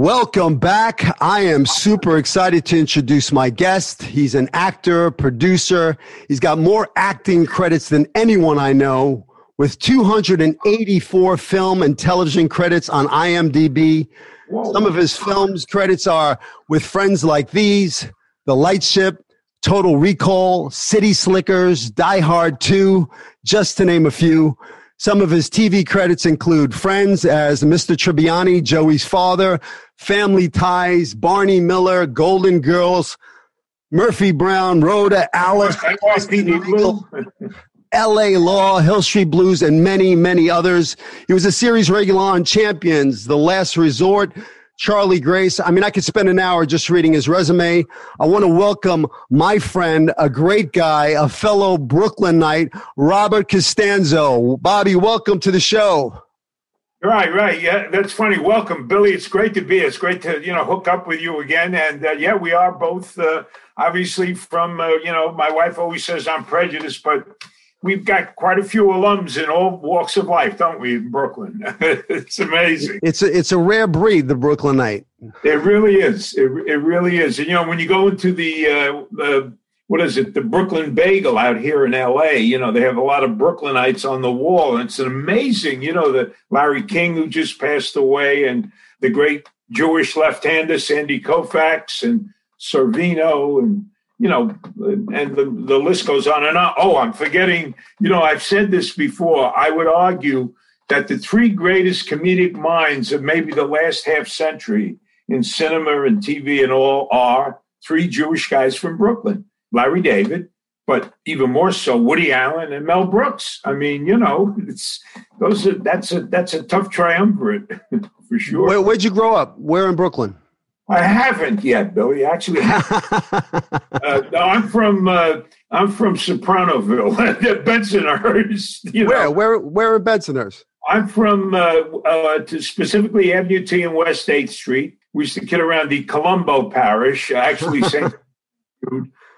Welcome back. I am super excited to introduce my guest. He's an actor, producer. He's got more acting credits than anyone I know with 284 film and television credits on IMDb. Some of his films credits are with friends like these, The Lightship, Total Recall, City Slickers, Die Hard 2, just to name a few. Some of his TV credits include Friends as Mr. Tribbiani, Joey's father, Family Ties, Barney Miller, Golden Girls, Murphy Brown, Rhoda, Alice, LA Law, Hill Street Blues, and many, many others. He was a series regular on Champions, The Last Resort, Charlie Grace. I mean, I could spend an hour just reading his resume. I want to welcome my friend, a great guy, a fellow Brooklynite, Robert Costanzo. Bobby, welcome to the show. Right, right. Yeah, that's funny. Welcome, Billy. It's great to be. It's great to you know hook up with you again. And uh, yeah, we are both uh, obviously from uh, you know. My wife always says I'm prejudiced, but we've got quite a few alums in all walks of life, don't we, in Brooklyn? it's amazing. It's a, it's a rare breed, the Brooklynite. It really is. It, it really is. And, you know, when you go into the, uh, the, what is it, the Brooklyn Bagel out here in LA, you know, they have a lot of Brooklynites on the wall. And it's an amazing, you know, the Larry King who just passed away and the great Jewish left-hander Sandy Koufax and Sorvino and you know, and the, the list goes on and on. Oh, I'm forgetting, you know, I've said this before. I would argue that the three greatest comedic minds of maybe the last half century in cinema and TV and all are three Jewish guys from Brooklyn Larry David, but even more so Woody Allen and Mel Brooks. I mean, you know, it's those are that's a that's a tough triumvirate for sure. Where, where'd you grow up? Where in Brooklyn? I haven't yet, Billy. Actually, uh, no, I'm from uh, I'm from Sopranoville, Bensonhurst. You know. Where where where in Bensonhurst? I'm from uh, uh, to specifically Avenue T and West Eighth Street. We used to kid around the Colombo Parish. Actually, St.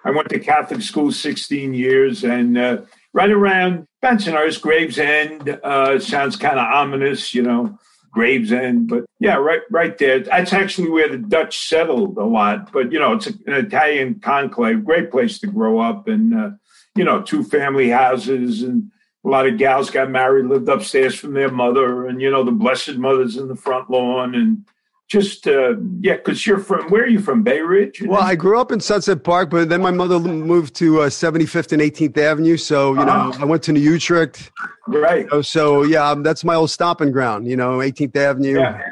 I went to Catholic school 16 years, and uh, right around Bensonhurst, Gravesend uh, sounds kind of ominous, you know. Gravesend, but yeah, right, right there. That's actually where the Dutch settled a lot. But you know, it's an Italian conclave. Great place to grow up, and uh, you know, two family houses, and a lot of gals got married, lived upstairs from their mother, and you know, the Blessed Mother's in the front lawn, and just uh, yeah, because you're from where are you from? Bay Ridge. Well, I grew up in Sunset Park, but then my mother moved to uh, 75th and 18th Avenue. So you know, uh-huh. I went to New Utrecht. Right. So, so yeah, um, that's my old stomping ground. You know, 18th Avenue. Yeah.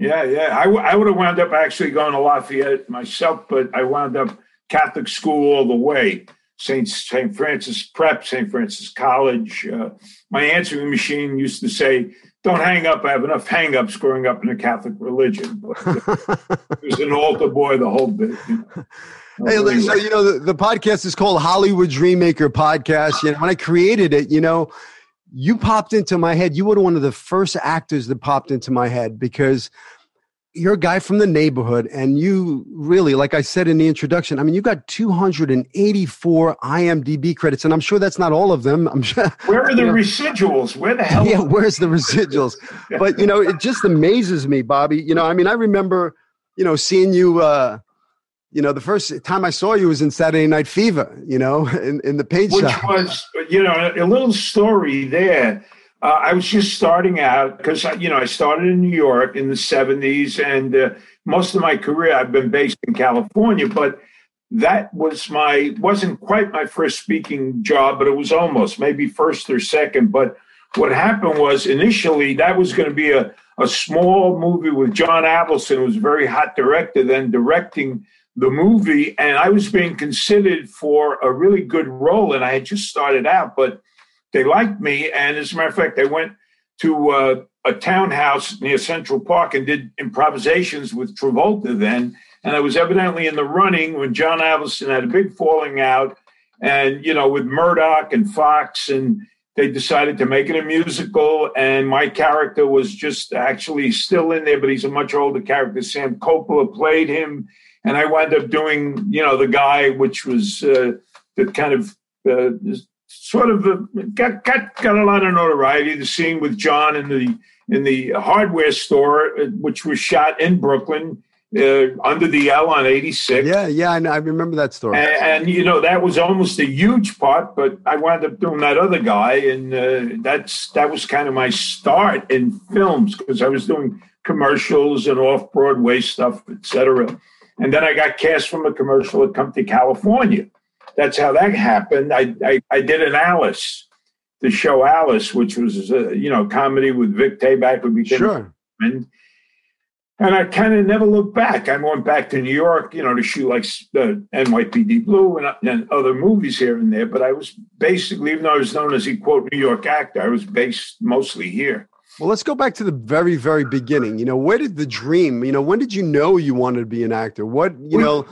Yeah, yeah. I, w- I would have wound up actually going to Lafayette myself, but I wound up Catholic school all the way. St. St. Francis Prep, St. Francis College. Uh, my answering machine used to say, don't hang up. I have enough hang ups growing up in the Catholic religion. But uh, was an altar boy the whole bit. You know. Hey, so you know the, the podcast is called Hollywood Dreammaker Podcast. You know, when I created it, you know, you popped into my head. You were one of the first actors that popped into my head because you're a guy from the neighborhood and you really like i said in the introduction i mean you got 284 imdb credits and i'm sure that's not all of them. I'm sure where are the know, residuals? Where the hell yeah where's the residuals? But you know it just amazes me bobby. You know i mean i remember you know seeing you uh you know the first time i saw you was in saturday night fever you know in, in the page which shop. was you know a little story there uh, I was just starting out because you know I started in New York in the '70s, and uh, most of my career I've been based in California, but that was my wasn't quite my first speaking job, but it was almost maybe first or second. But what happened was initially that was going to be a, a small movie with John Avildsen, who was a very hot director, then directing the movie. And I was being considered for a really good role. And I had just started out, but they liked me. And as a matter of fact, I went to uh, a townhouse near Central Park and did improvisations with Travolta then. And I was evidently in the running when John Avildsen had a big falling out. And, you know, with Murdoch and Fox and they decided to make it a musical, and my character was just actually still in there, but he's a much older character. Sam Coppola played him, and I wound up doing, you know, the guy, which was uh, the kind of uh, sort of got, got got a lot of notoriety. The scene with John in the in the hardware store, uh, which was shot in Brooklyn uh, under the L on 86. Yeah, yeah, I, I remember that story. And, and, you know that was almost a huge part, but I wound up doing that other guy, and uh, that's that was kind of my start in films because I was doing commercials and off Broadway stuff, etc. And then I got cast from a commercial at Come to California. That's how that happened. I I, I did an Alice, the show Alice, which was uh, you know comedy with Vic Tayback, who became sure. And and I kind of never looked back. I went back to New York, you know, to shoot like the NYPD Blue and, and, other movies here and there. But I was basically, even though I was known as a quote New York actor, I was based mostly here. Well, let's go back to the very, very beginning. You know, where did the dream? You know, when did you know you wanted to be an actor? What you know?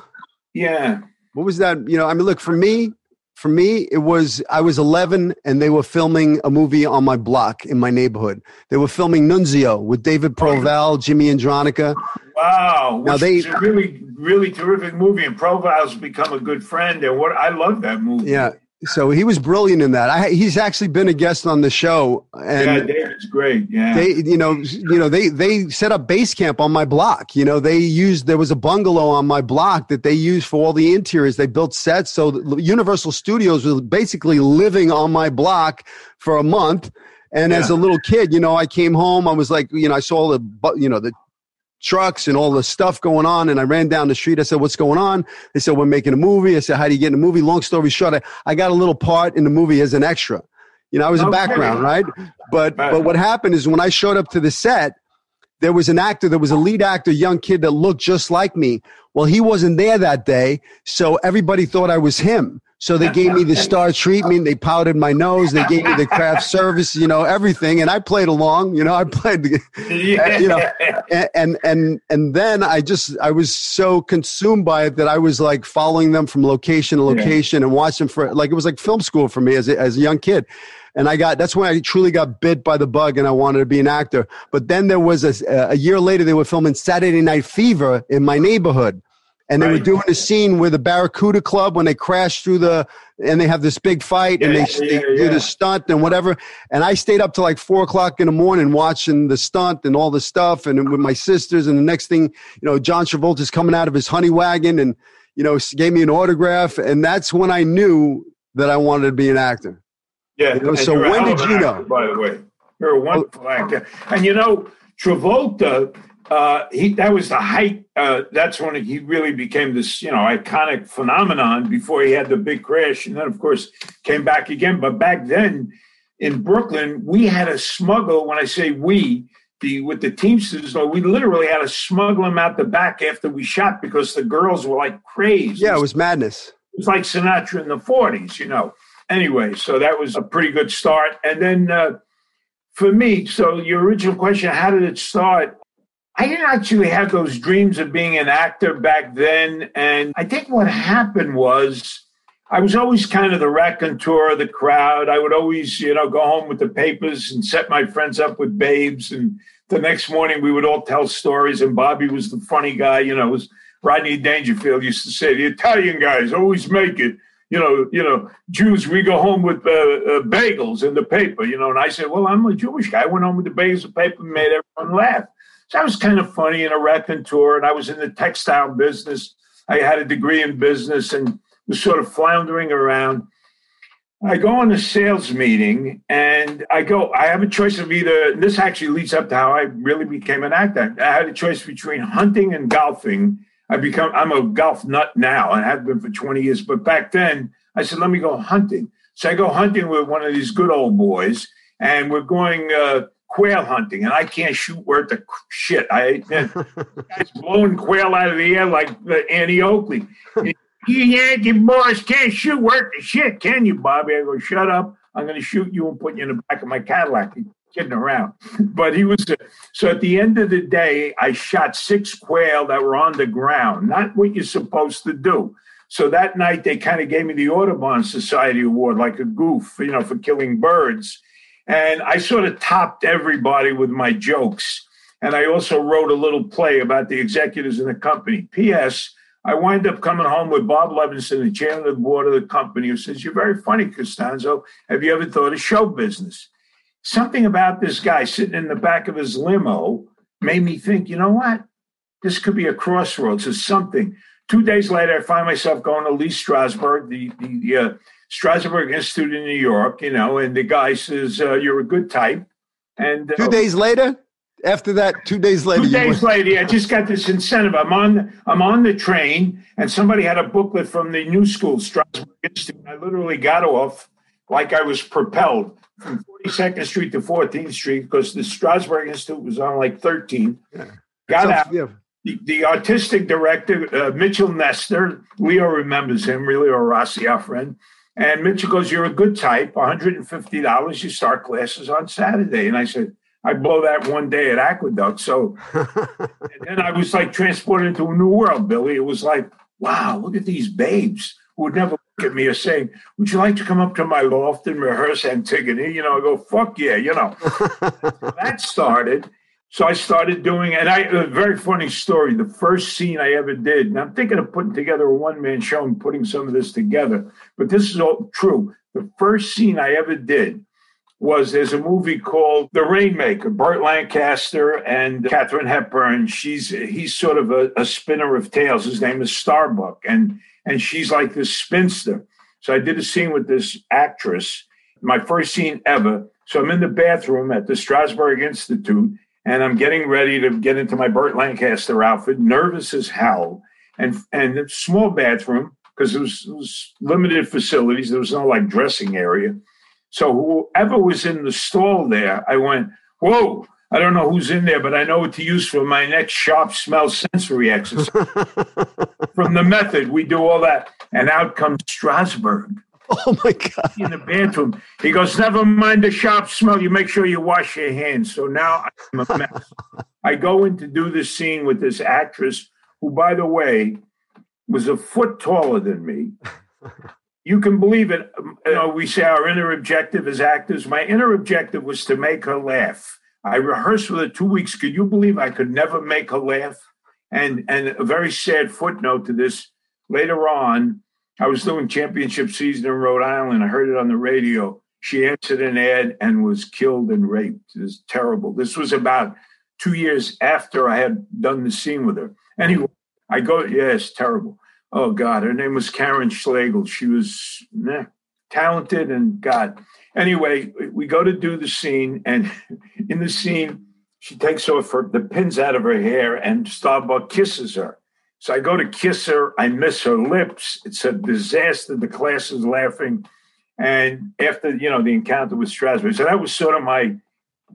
Yeah. What was that? You know, I mean, look for me for me, it was I was 11 and they were filming a movie on my block in my neighborhood. They were filming Nunzio with David Proval, Jimmy Andronica. Wow! Now they really, really terrific movie, and Proval's become a good friend. And what I love that movie. Yeah, so he was brilliant in that. I, he's actually been a guest on the show. And yeah, David's great. Yeah, they, you know, you know, they they set up base camp on my block. You know, they used there was a bungalow on my block that they used for all the interiors. They built sets, so Universal Studios was basically living on my block for a month. And yeah. as a little kid, you know, I came home. I was like, you know, I saw the, you know, the trucks and all the stuff going on. And I ran down the street. I said, what's going on? They said, we're making a movie. I said, how do you get in a movie? Long story short, I, I got a little part in the movie as an extra. You know, I was okay. a background, right? But, but what happened is when I showed up to the set, there was an actor, there was a lead actor, young kid that looked just like me. Well, he wasn't there that day. So everybody thought I was him. So they gave me the star treatment. They powdered my nose. They gave me the craft service, you know, everything. And I played along, you know, I played, you know, and, and, and then I just, I was so consumed by it that I was like following them from location to location and watching for, like, it was like film school for me as a, as a young kid. And I got, that's when I truly got bit by the bug and I wanted to be an actor. But then there was a, a year later, they were filming Saturday Night Fever in my neighborhood and they right. were doing a scene where the Barracuda Club when they crash through the and they have this big fight yeah, and they, yeah, they yeah. do the stunt and whatever. And I stayed up till like four o'clock in the morning watching the stunt and all the stuff and with my sisters. And the next thing, you know, John Travolta's coming out of his honey wagon and you know gave me an autograph, and that's when I knew that I wanted to be an actor. Yeah. You know, so when did you know? By the way, you're a wonderful actor, and you know Travolta uh, he that was the height. Uh, that's when he really became this, you know, iconic phenomenon. Before he had the big crash, and then of course came back again. But back then in Brooklyn, we had to smuggle. When I say we, the with the Teamsters, though, we literally had to smuggle them out the back after we shot because the girls were like crazy. Yeah, it was madness. It was like Sinatra in the '40s, you know. Anyway, so that was a pretty good start, and then. Uh, for me, so your original question, how did it start? I didn't actually have those dreams of being an actor back then. And I think what happened was I was always kind of the raconteur of the crowd. I would always, you know, go home with the papers and set my friends up with babes. And the next morning we would all tell stories. And Bobby was the funny guy, you know, was Rodney Dangerfield used to say, the Italian guys always make it. You know, you know, Jews, we go home with uh, uh, bagels in the paper, you know. And I said, well, I'm a Jewish guy. I went home with the bagels and paper and made everyone laugh. So I was kind of funny in a raconteur, and tour, and I was in the textile business. I had a degree in business and was sort of floundering around. I go on a sales meeting and I go, I have a choice of either, this actually leads up to how I really became an actor. I had a choice between hunting and golfing. I become, I'm a golf nut now and have been for 20 years. But back then I said, let me go hunting. So I go hunting with one of these good old boys and we're going uh, quail hunting and I can't shoot worth the shit. I, guys blowing quail out of the air like uh, Annie Oakley. You Yankee boys can't shoot worth the shit, can you, Bobby? I go, shut up. I'm going to shoot you and put you in the back of my Cadillac. He's kidding around. but he was, so at the end of the day, I shot six quail that were on the ground, not what you're supposed to do. So that night, they kind of gave me the Audubon Society Award, like a goof, you know, for killing birds. And I sort of topped everybody with my jokes. And I also wrote a little play about the executives in the company. P.S. I wind up coming home with Bob Levinson, the chairman of the board of the company, who says, You're very funny, Costanzo. Have you ever thought of show business? Something about this guy sitting in the back of his limo made me think, you know what? This could be a crossroads or something. Two days later, I find myself going to Lee Strasberg, the, the, the uh, Strasberg Institute in New York, you know, and the guy says, uh, You're a good type. And uh, two days later? after that, two days later. Two days later, I just got this incentive. I'm on I'm on the train, and somebody had a booklet from the New School Strasberg Institute. I literally got off like I was propelled from 42nd Street to 14th Street because the Strasberg Institute was on like 13. Yeah. Got so, out. Yeah. The, the, artistic director, uh, Mitchell Nestor, Leo remembers him, really, or Rossi, our friend. And Mitchell goes, You're a good type, $150. You start classes on Saturday. And I said, I blow that one day at Aqueduct. So and then I was like transported into a new world, Billy. It was like, wow, look at these babes who would never look at me or say, Would you like to come up to my loft and rehearse Antigone? You know, I go, fuck yeah, you know. that started. So I started doing, and I a very funny story. The first scene I ever did, and I'm thinking of putting together a one man show and putting some of this together, but this is all true. The first scene I ever did was there's a movie called The Rainmaker, Burt Lancaster and Katharine Hepburn. She's he's sort of a, a, spinner of tales. His name is Starbuck, and and she's like this spinster. So I did a scene with this actress, my first scene ever. So I'm in the bathroom at the Strasberg Institute, and I'm getting ready to get into my Burt Lancaster outfit, nervous as hell, and and small bathroom because it was, it was limited facilities. There was no like dressing area. So whoever was in the stall there, I went, whoa, I don't know who's in there, but I know what to use for my next sharp smell sensory exercise. From the method, we do all that. And out comes Strasberg. Oh my God. In the bathroom. He goes, Never mind the sharp smell. You make sure you wash your hands. So now I'm a mess. I go in to do this scene with this actress, who, by the way, was a foot taller than me you can believe it. Um, you know, we say our inner objective as actors. My inner objective was to make her laugh. I rehearsed with her two weeks. Could you believe I could never make her laugh? And and a very sad footnote to this. Later on, I was doing championship season in Rhode Island. I heard it on the radio. She answered an ad and was killed and raped. It was terrible. This was about two years after I had done the scene with her. Anyway, I go, yes, terrible oh God, her name was Karen Schlegel. She was talented and God. Anyway, we go to do the scene, and in the scene, she takes off her, the pins out of her hair, and Starbuck kisses her. So I go to kiss her. I miss her lips. It's a disaster. The class is laughing. And after, you know, the encounter with Strasberg, so that was sort of my,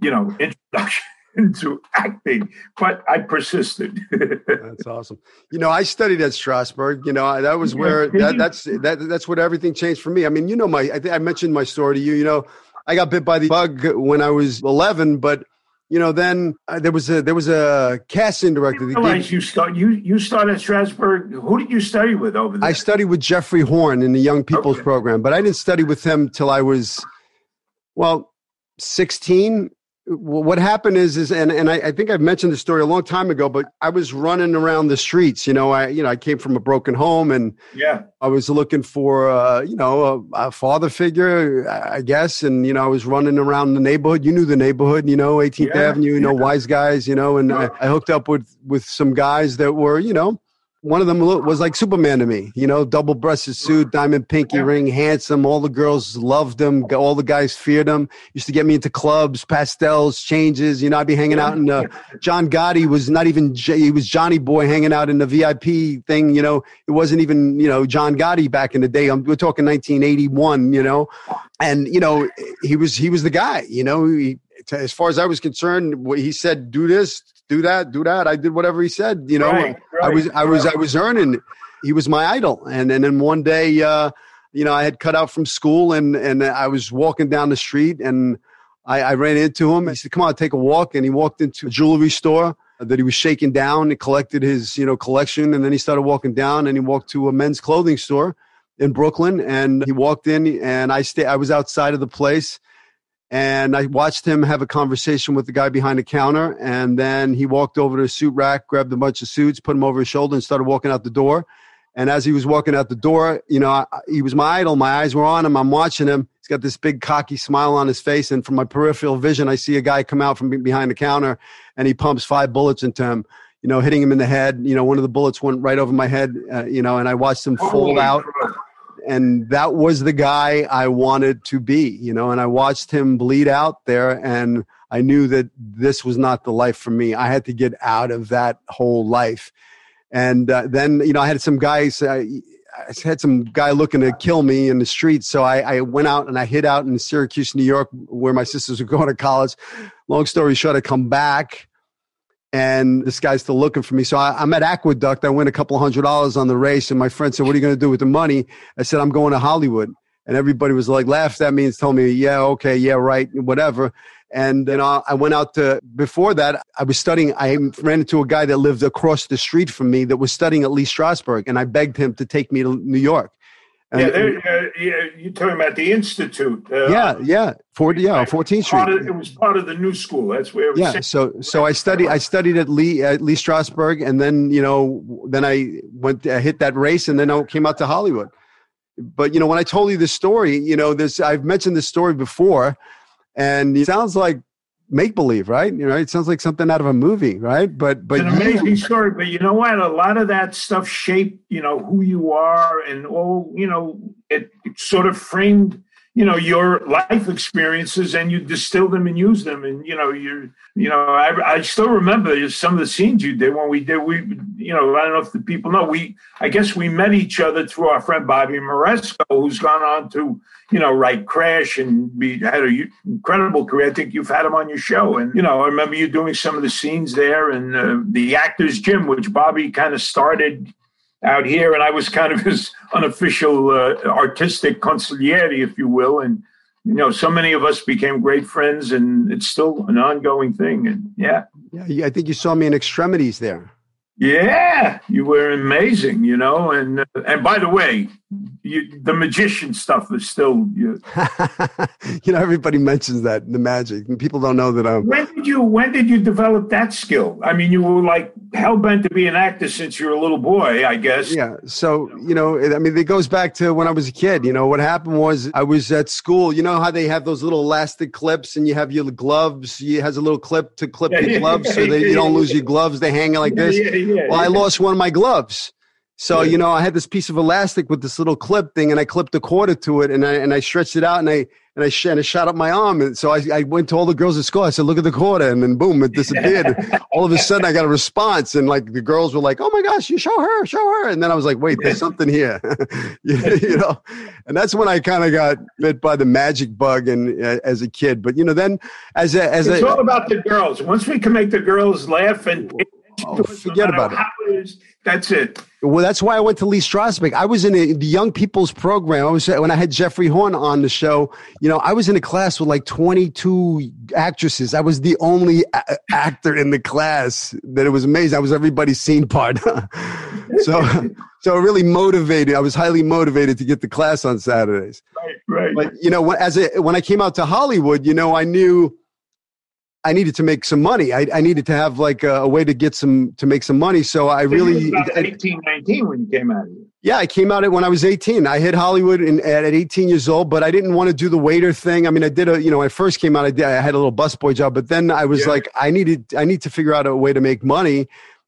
you know, introduction into acting, but I persisted. that's awesome. You know, I studied at Strasberg. You know, that was where that, that's that that's what everything changed for me. I mean, you know, my I think I mentioned my story to you. You know, I got bit by the bug when I was 11, but you know, then uh, there was a there was a casting director. That you start you you started at Strasberg. Who did you study with over there? I studied with Jeffrey Horn in the Young People's okay. Program, but I didn't study with him till I was well 16 what happened is is and, and I, I, think I've mentioned this story a long time ago, but I was running around the streets. You know, I you know I came from a broken home, and yeah, I was looking for uh, you know a, a, father figure, I guess, and you know I was running around the neighborhood. You knew the neighborhood, you know, 18th yeah, Avenue, you know, yeah. wise guys, you know, and I, I hooked up with with some guys that were you know one of them was like Superman to me, you know, double breasted suit, diamond pinky ring, handsome. All the girls loved him. All the guys feared him. Used to get me into clubs, pastels, changes. You know, I'd be hanging out in the, John Gotti was not even, he was Johnny Boy hanging out in the VIP thing. You know, it wasn't even, you know, John Gotti back in the day. Um, we're talking 1981, you know, and, you know, he was, he was the guy, you know, he, as far as I was concerned, what he said, do this, do that, do that. I did whatever he said. You know, right, right, I was, I was, I was earning. He was my idol, and and then one day, uh, you know, I had cut out from school, and and I was walking down the street, and I, I ran into him. He said, "Come on, take a walk," and he walked into a jewelry store that he was shaking down. and collected his, you know, collection, and then he started walking down, and he walked to a men's clothing store in Brooklyn, and he walked in, and I stay. I was outside of the place and I watched him have a conversation with the guy behind the counter. And then he walked over to the suit rack, grabbed a bunch of suits, put them over his shoulder, and started walking out the door. And as he was walking out the door, you know, I, he was my idol. My eyes were on him. I'm watching him. He's got this big cocky smile on his face. And from my peripheral vision, I see a guy come out from behind the counter and he pumps five bullets into him, you know, hitting him in the head. You know, one of the bullets went right over my head, uh, you know, and I watched him fall out and that was the guy I wanted to be, you know, and I watched him bleed out there and I knew that this was not the life for me. I had to get out of that whole life. And uh, then, you know, I had some guys, uh, I had some guy looking to kill me in the street, So I, I, went out and I hid out in Syracuse, New York, where my sisters were going to college. Long story short, I come back and this guy's still looking for me. So I, am at Aqueduct. I win a couple hundred dollars on the race, and my friend said, "What are you going to do with the money?" I said, "I'm going to Hollywood." And everybody was like, laughed at me and told me, "Yeah, okay, yeah, right, whatever." And then I went out to, before that, I was studying. I ran into a guy that lived across the street from me that was studying at Lee Strasberg, and I begged him to take me to New York. And, yeah, uh, yeah, you're talking about the institute. Uh, yeah, yeah, 40, yeah, 14th Street. Of, it was part of the new school. That's where. yeah, so so I studied. I studied at Lee at Lee Strasberg, and then you know, then I went, I hit that race, and then I came out to Hollywood. But you know, when I told you this story, you know, this I've mentioned this story before, and it sounds like make believe, right? You know, it sounds like something out of a movie, right? But but it's an amazing you, story. But you know what? A lot of that stuff shaped, you know, who you are and all, you know, it, it sort of framed you know your life experiences and you distill them and use them. And you know you you know I, I still remember some of the scenes you did when we did we you know I don't know if the people know we I guess we met each other through our friend Bobby Moresco who's gone on to you know write Crash and be had an incredible career. I think you've had him on your show. And you know I remember you doing some of the scenes there and uh, the Actors Gym which Bobby kind of started out here, and I was kind of his unofficial uh, artistic consigliere, if you will. And you know, so many of us became great friends, and it's still an ongoing thing. And yeah, yeah, I think you saw me in extremities there. Yeah, you were amazing, you know. And uh, and by the way, you, the magician stuff is still. You, you know, everybody mentions that the magic, and people don't know that I'm. When did you When did you develop that skill? I mean, you were like hell bent to be an actor since you were a little boy, I guess. Yeah. So you know, I mean, it goes back to when I was a kid. You know, what happened was I was at school. You know how they have those little elastic clips, and you have your gloves. You has a little clip to clip yeah, your gloves, so that you don't lose your gloves. They hang like this. Yeah, well, I lost one of my gloves. So you know, I had this piece of elastic with this little clip thing, and I clipped a quarter to it, and I and I stretched it out, and I and I, sh- and I shot up my arm, and so I, I went to all the girls at school. I said, "Look at the quarter," and then boom, it disappeared. all of a sudden, I got a response, and like the girls were like, "Oh my gosh, you show her, show her!" And then I was like, "Wait, there's something here," you, you, know. And that's when I kind of got bit by the magic bug, and uh, as a kid. But you know, then as a as it's a, all about the girls. Once we can make the girls laugh and Oh, forget about it. that's it. Well, that's why I went to Lee Strasberg. I was in a, the young people's program. I was when I had Jeffrey Horn on the show. You know, I was in a class with like 22 actresses. I was the only a- actor in the class. That it was amazing. I was everybody's scene partner. so, so really motivated. I was highly motivated to get the class on Saturdays. Right, right. But you know, as a, when I came out to Hollywood, you know, I knew I needed to make some money. I, I needed to have like a, a, way to get some to make some money. So I so really eighteen, nineteen when you came out. Yeah, I came out when I was 18. I hit Hollywood in, at, at 18 years old, but I didn't want to do the waiter thing. I mean, I did a, you know, when I first came out, I, did, I had a little busboy job, but then I was yeah. like, I needed, I need to figure out a way to make money.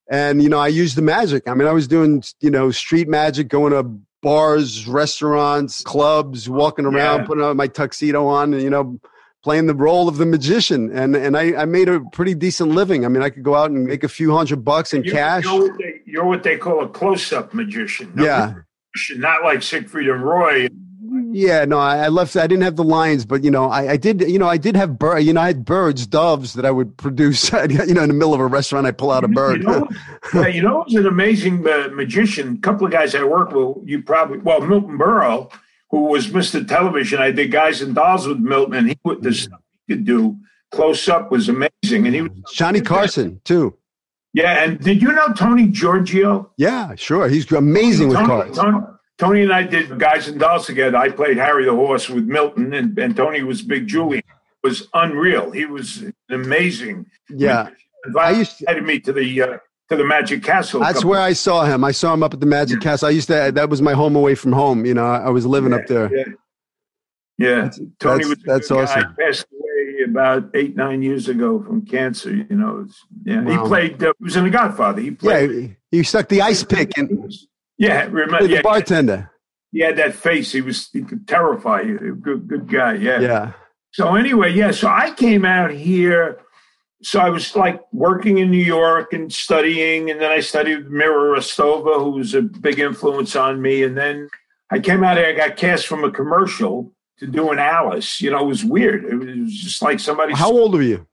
and you know I used the magic. I mean, I was doing you know street magic, going to bars, restaurants, clubs, walking around, Yeah. putting on my tuxedo on, and you know playing the role of the magician. And and I, I made a pretty decent living. I mean, I could go out and make a few hundred bucks in You're, cash. You're what, they, you're what they call a close-up magician. No Yeah. magician, not like Siegfried and Roy. Yeah, no, I, I left. I didn't have the lions, but you know, I, I did. You know, I did have bird. You know, I had birds, doves that I would produce. you know, in the middle of a restaurant, I pull out a bird. You know, yeah, you know, who's an amazing uh, magician. A couple of guys I worked with, you probably well, Milton Berle, who was Mr. Television. I did Guys and Dolls with Milton, and he would the stuff he could do close up was amazing. And he was Johnny Carson too. Yeah, and did you know Tony Giorgio? Yeah, sure. He's amazing with Tony, cards. Tony, Tony and I did Guys and Dolls together. I played Harry the Horse with Milton, and, and Tony was Big Julian. It was unreal. He was amazing. Yeah, I used to- invited me to the uh, to the Magic Castle. that's where I saw him. I saw him up at the Magic Castle. I used to. That was my home away from home. You know, I was living up there. Yeah, yeah. Tony that's- was a that's good guy. awesome. Passed away about eight nine years ago from cancer. You know, it's, yeah. Wow. He played. Uh, he was in The Godfather. He Yeah, played. he stuck the ice pick in Yeah, remember? Yeah, the bartender. he had that face. He was he could terrify you. Good, good guy. Yeah. Yeah, So anyway, yeah. So I came out here. So I was like working in New York and studying, and then I studied Mira Rostova, who was a big influence on me. And then I came out here. I got cast from a commercial to do an Alice. You know, it was weird. It was, just like somebody. how old were you?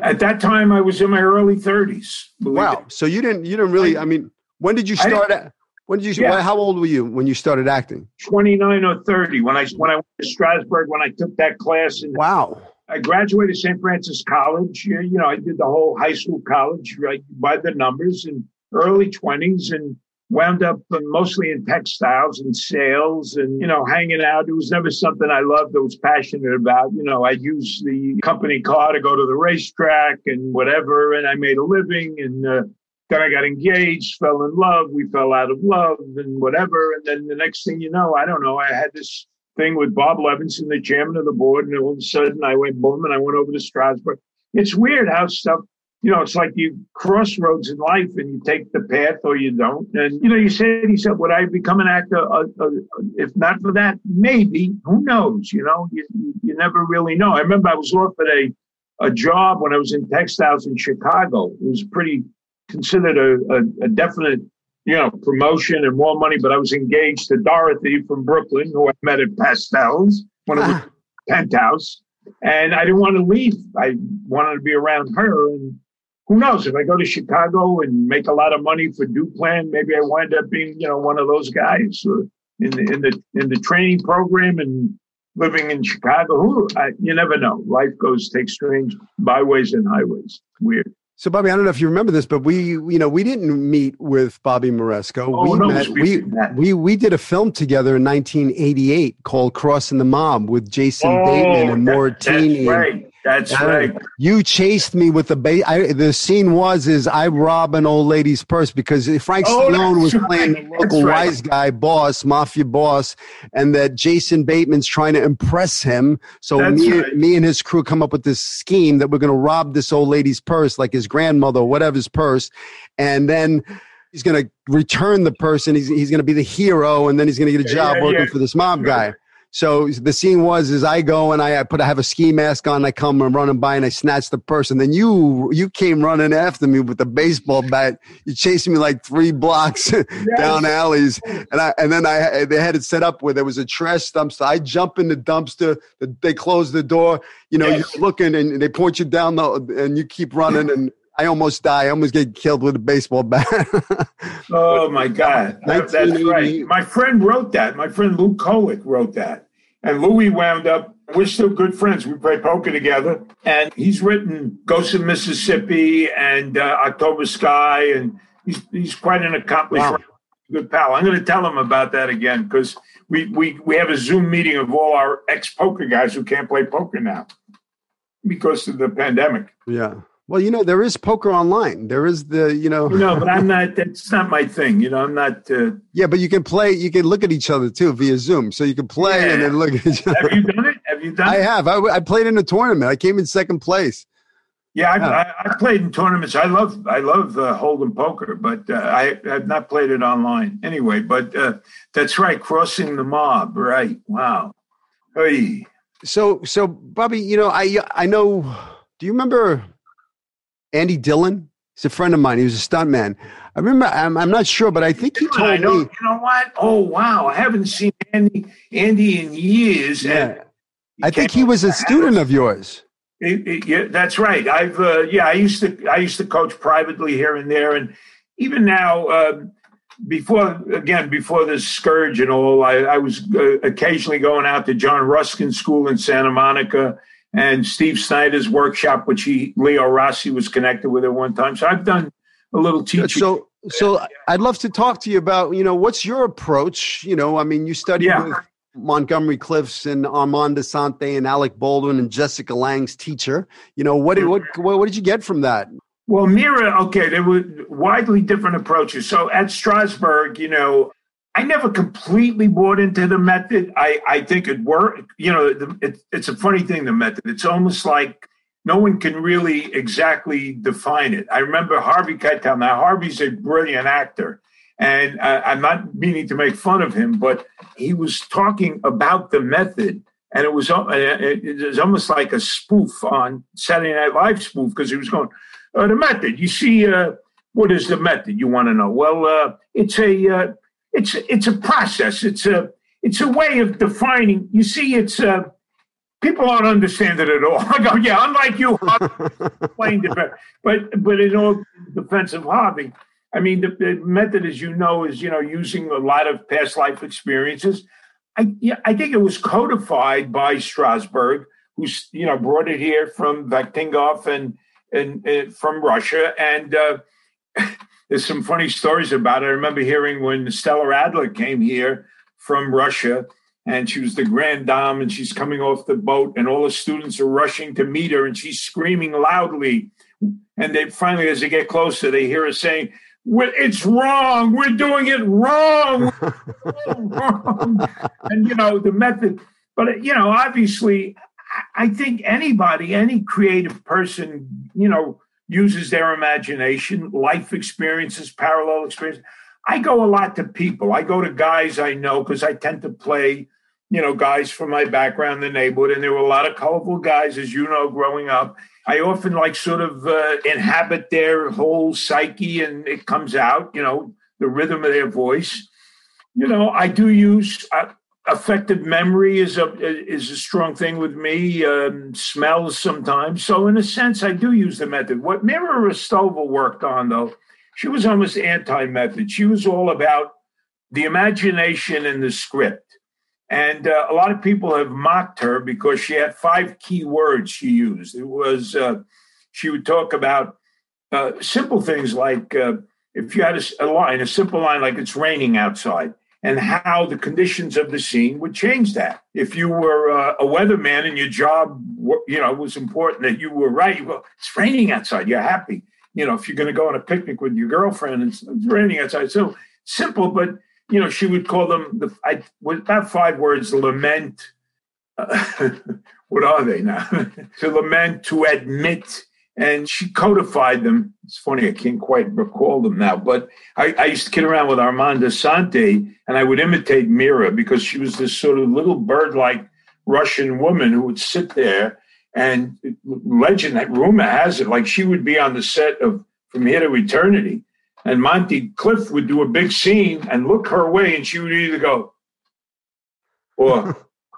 At that time, I was in my early thirties. Wow. So you didn't. You didn't really. I mean, when did you start? at- When did you? Yeah. How old were you when you started acting? 29 or 30 when I when I went to Strasberg when I took that class and Wow. I graduated St. Francis College. You know, I did the whole high school college right by the numbers in early 20s and wound up mostly in textiles and sales and, you know, hanging out. It was never something I loved or was passionate about. You know, I used the company car to go to the racetrack and whatever, and I made a living and, uh, then I got engaged, fell in love. We fell out of love and whatever. And then the next thing you know, I don't know, I had this thing with Bob Levinson, the chairman of the board, and all of a sudden I went boom and I went over to Strasberg. It's weird how stuff, you know, it's like you crossroads in life and you take the path or you don't. And, you know, you said, he said, would I become an actor? Uh, uh, if not for that, maybe. Who knows? You know, you, you- never really know. I remember I was offered a, a job when I was in textiles in Chicago. It was pretty considered a, a, a definite you know, promotion and more money, but I was engaged to Dorothy from Brooklyn, who I met at Pastels one of was Ah. penthouse. And I didn't want to leave. I wanted to be around her. And who knows if I go to Chicago and make a lot of money for Duplan, maybe I wind up being, you know, one of those guys in the in the in the training program and living in Chicago. Who I, you never know. Life goes takes strange byways and highways. Weird. So, Bobby, I don't know if you remember this, but we, you know, we didn't meet with Bobby Moresco. Oh, we no, met. we We, we did a film together in 1988 called "Crossing the Mob" with Jason oh, Bateman and Oh, that- Mortini. Right. That's Yeah. right. You chased me with the ba- I, The scene was is I rob an old lady's purse because Frank Oh, Stallone was that's playing the local right. wise guy boss, mafia boss, and that Jason Bateman's trying to impress him. So That's me, right. me and his crew come up with this scheme that we're going to rob this old lady's purse, like his grandmother or whatever's purse, and then. He's going to return the person. He's, he's going to be the hero, and then he's going to get a Yeah, job yeah, working yeah. for this mob guy. So the scene was is I go and I I put I have a ski mask on. I come and running by and I snatch the purse. And then you you came running after me with the baseball bat. You chased me like three blocks down alleys. And I and then I they had it set up where there was a trash dumpster. I jump in the dumpster. They close the door. You know Yes. you're looking and they point you down the and you keep running and. I almost die. I almost get killed with a baseball bat. Oh my God, That- that's right. My friend wrote that. My friend Lou Colick wrote that, and Louis wound up. We're still good friends. We play poker together, and he's written "Ghost of Mississippi" and uh, "October Sky," and he's he's quite an accomplished, Wow. good pal. I'm going to tell him about that again because we we we have a Zoom meeting of all our ex poker guys who can't play poker now because of the pandemic. yeah. Well, you know, there is poker online. There is the, you know, no, but I'm not. That's not my thing. You know, I'm not. Uh, Yeah, but you can play. You can look at each other too via Zoom. So you can play and then look at each other. have you done it? Have you done? I it? have. I, I played in a tournament. I came in second place. Yeah, I've, I, I played in tournaments. I love I love uh, Hold'em poker, but uh, I have not played it online anyway. But uh, that's right, crossing the mob. Right? Wow. Hey. So so Bobby, you know I I know. Do you remember Andy Dillon? He's a friend of mine. He was a stuntman. I remember. I'm, I'm not sure, but I think he told know, me. You know what? Oh wow! I haven't seen Andy Andy in years. Yeah. I think he was a student of yours. It, it, yeah, that's right. I've uh, yeah, I used to I used to coach privately here and there, and even now. Um, before again, before this scourge and all, I, I was uh, occasionally going out to John Ruskin School in Santa Monica and Steve Snyder's workshop, which he Leo Rossi was connected with at one time. So I've done a little teaching. So, so I'd love to talk to you about you know what's your approach. You know, I mean, you studied yeah. with Montgomery Clift's and Armand Assante and Alec Baldwin and Jessica Lange's teacher. You know, what, what, what, what did you get from that? Well, Mira, okay, there were widely different approaches. So at Strasberg, you know, I never completely bought into the method. I, I think it worked. You know, it, it's a funny thing, the method. It's almost like no one can really exactly define it. I remember Harvey Keitel. Now, Harvey's a brilliant actor. And uh, I'm not meaning to make fun of him, but he was talking about the method. And it was, uh, it was almost like a spoof on Saturday Night Live spoof because he was going, uh, the method. You see, uh, what is the method? You want to know? Well, uh, it's a uh, it's it's a process. It's a it's a way of defining. You see, it's uh, people don't understand it at all. I go, yeah, unlike you, explained it, but but in all defense of hobby, I mean, the, the, method, as you know, is you know using a lot of past life experiences. I yeah, I think it was codified by Strasberg, who's you know brought it here from Vakhtangov and and, and from Russia, and uh, there's some funny stories about it. I remember hearing when Stella Adler came here from Russia, and she was the grand dame, and she's coming off the boat, and all the students are rushing to meet her, and she's screaming loudly. And they finally, as they get closer, they hear her saying, it's wrong. We're doing it wrong. wrong. and you know the method, but you know, obviously, I think anybody, any creative person, you know, uses their imagination, life experiences, parallel experiences. I go a lot to people. I go to guys I know because I tend to play, you know, guys from my background, the neighborhood, and there were a lot of colorful guys, as you know, growing up. I often like sort of uh, inhabit their whole psyche and it comes out, you know, the rhythm of their voice. You know, I do use uh, affective memory is a is a strong thing with me. Um, smells sometimes, so in a sense, I do use the method. What Mira Rostova worked on, though, she was almost anti-method. She was all about the imagination and the script. And uh, a lot of people have mocked her because she had five key words she used. It was, uh, she would talk about uh, simple things like uh, if you had a, a, line, a simple line like it's raining outside, and how the conditions of the scene would change that. If you were uh, a weatherman and your job, you know, was important that you were right, well, it's raining outside, you're happy. You know, if you're going to go on a picnic with your girlfriend, it's, raining outside. So simple, but you know, she would call them the I, about five words: lament. Uh, what are they now? to lament, to admit, and she codified them. It's funny, I can't quite recall them now, but I, I used to kid around with Armand Assante, and I would imitate Mira because she was this sort of little bird-like Russian woman who would sit there. And legend, that rumor has it, like she would be on the set of From Here to Eternity, and Monty Clift would do a big scene and look her way, and she would either go, or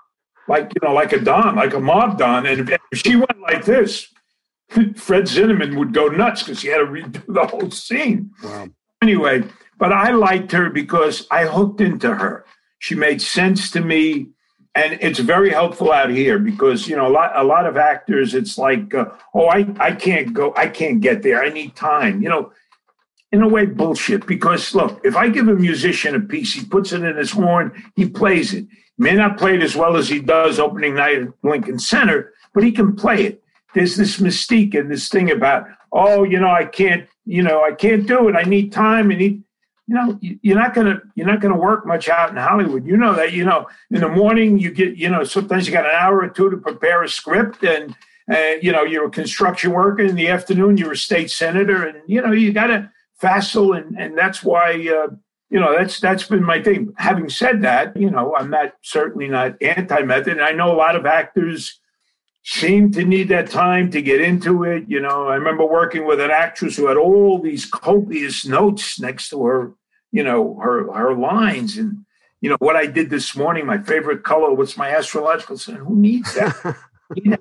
like you know, like a don, like a mob don, and if she went like this, Fred Zinnemann would go nuts because he had to redo the whole scene. Wow. Anyway, but I liked her because I hooked into her. She made sense to me, and it's very helpful out here because you know a lot a lot of actors. It's like, uh, oh, I I can't go, I can't get there. I need time. You know, in a way bullshit because look, if I give a musician a piece, he puts it in his horn, he plays it. May not play it as well as he does opening night at Lincoln Center, but he can play it. There's this mystique and this thing about, oh, you know, I can't, you know, I can't do it. I need time. and need, you know, you're not gonna you're not gonna work much out in Hollywood. You know that. You know, in the morning you get, you know, sometimes you got an hour or two to prepare a script, and uh, you know, you're a construction worker in the afternoon, you're a state senator, and you know, you got to facile, and and that's why. Uh, you know that's that's been my thing. Having said that, you know I'm not certainly not anti-method. And I know a lot of actors seem to need that time to get into it. You know, I remember working with an actress who had all these copious notes next to her, you know, her her lines and you know what I did this morning. My favorite color. What's my astrological sign? Who needs that? yeah.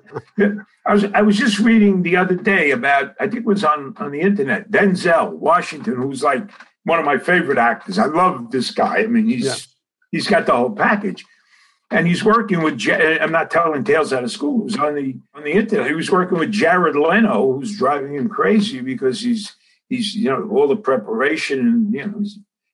I was I was just reading the other day about I think it was on on the internet Denzel Washington, who's like one of my favorite actors. I love this guy. I mean, he's yeah. he's got the whole package, and he's working with. Uh, I'm not telling tales out of school. It was on the on the internet. He was working with Jared Leto, who's driving him crazy because he's he's you know all the preparation and you know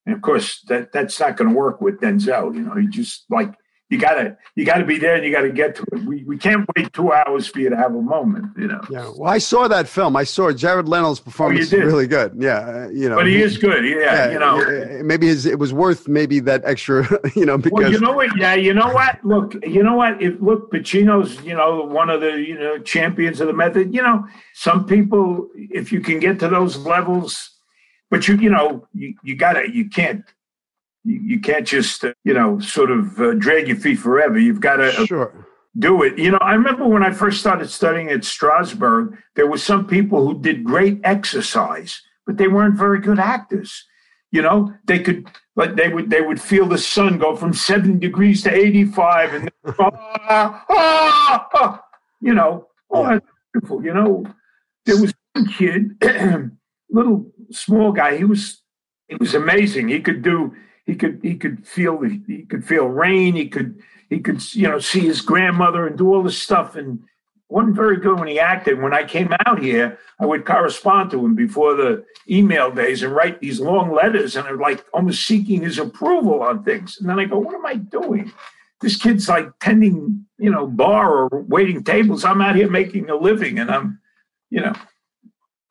and of course that that's not going to work with Denzel. You know, he just like you gotta you gotta be there and you gotta get to it. We we can't wait two hours for you to have a moment, you know. Yeah. Well, I saw that film. I saw Jared Leto's performance. Oh, really good. Yeah. Uh, you know. But he, is good. Yeah, yeah, You know. Maybe his, it was worth maybe that extra. You know because. Well, you know what? Yeah. You know what? Look. You know what? If look, Pacino's you know one of the you know champions of the method. You know, some people if you can get to those levels, but you you know you you gotta you can't you, you can't just uh, you know sort of uh, drag your feet forever. You've got to sure. do it. You know, I remember when I first started studying at Strasberg, there were some people who did great exercise, but they weren't very good actors. You know, they could like they would they would feel the sun go from seven degrees to eighty five, and ah, ah, ah, you know, oh, that's beautiful. You know, there was one kid, little small guy. He was he was amazing. He could do he could he could feel he could feel rain. He could he could you know see his grandmother and do all this stuff. And wasn't very good when he acted. When I came out here, I would correspond to him before the email days and write these long letters, and I'm like almost seeking his approval on things. And then I go, what am I doing? This kid's like tending, you know, bar or waiting tables. I'm out here making a living, and I'm, you know.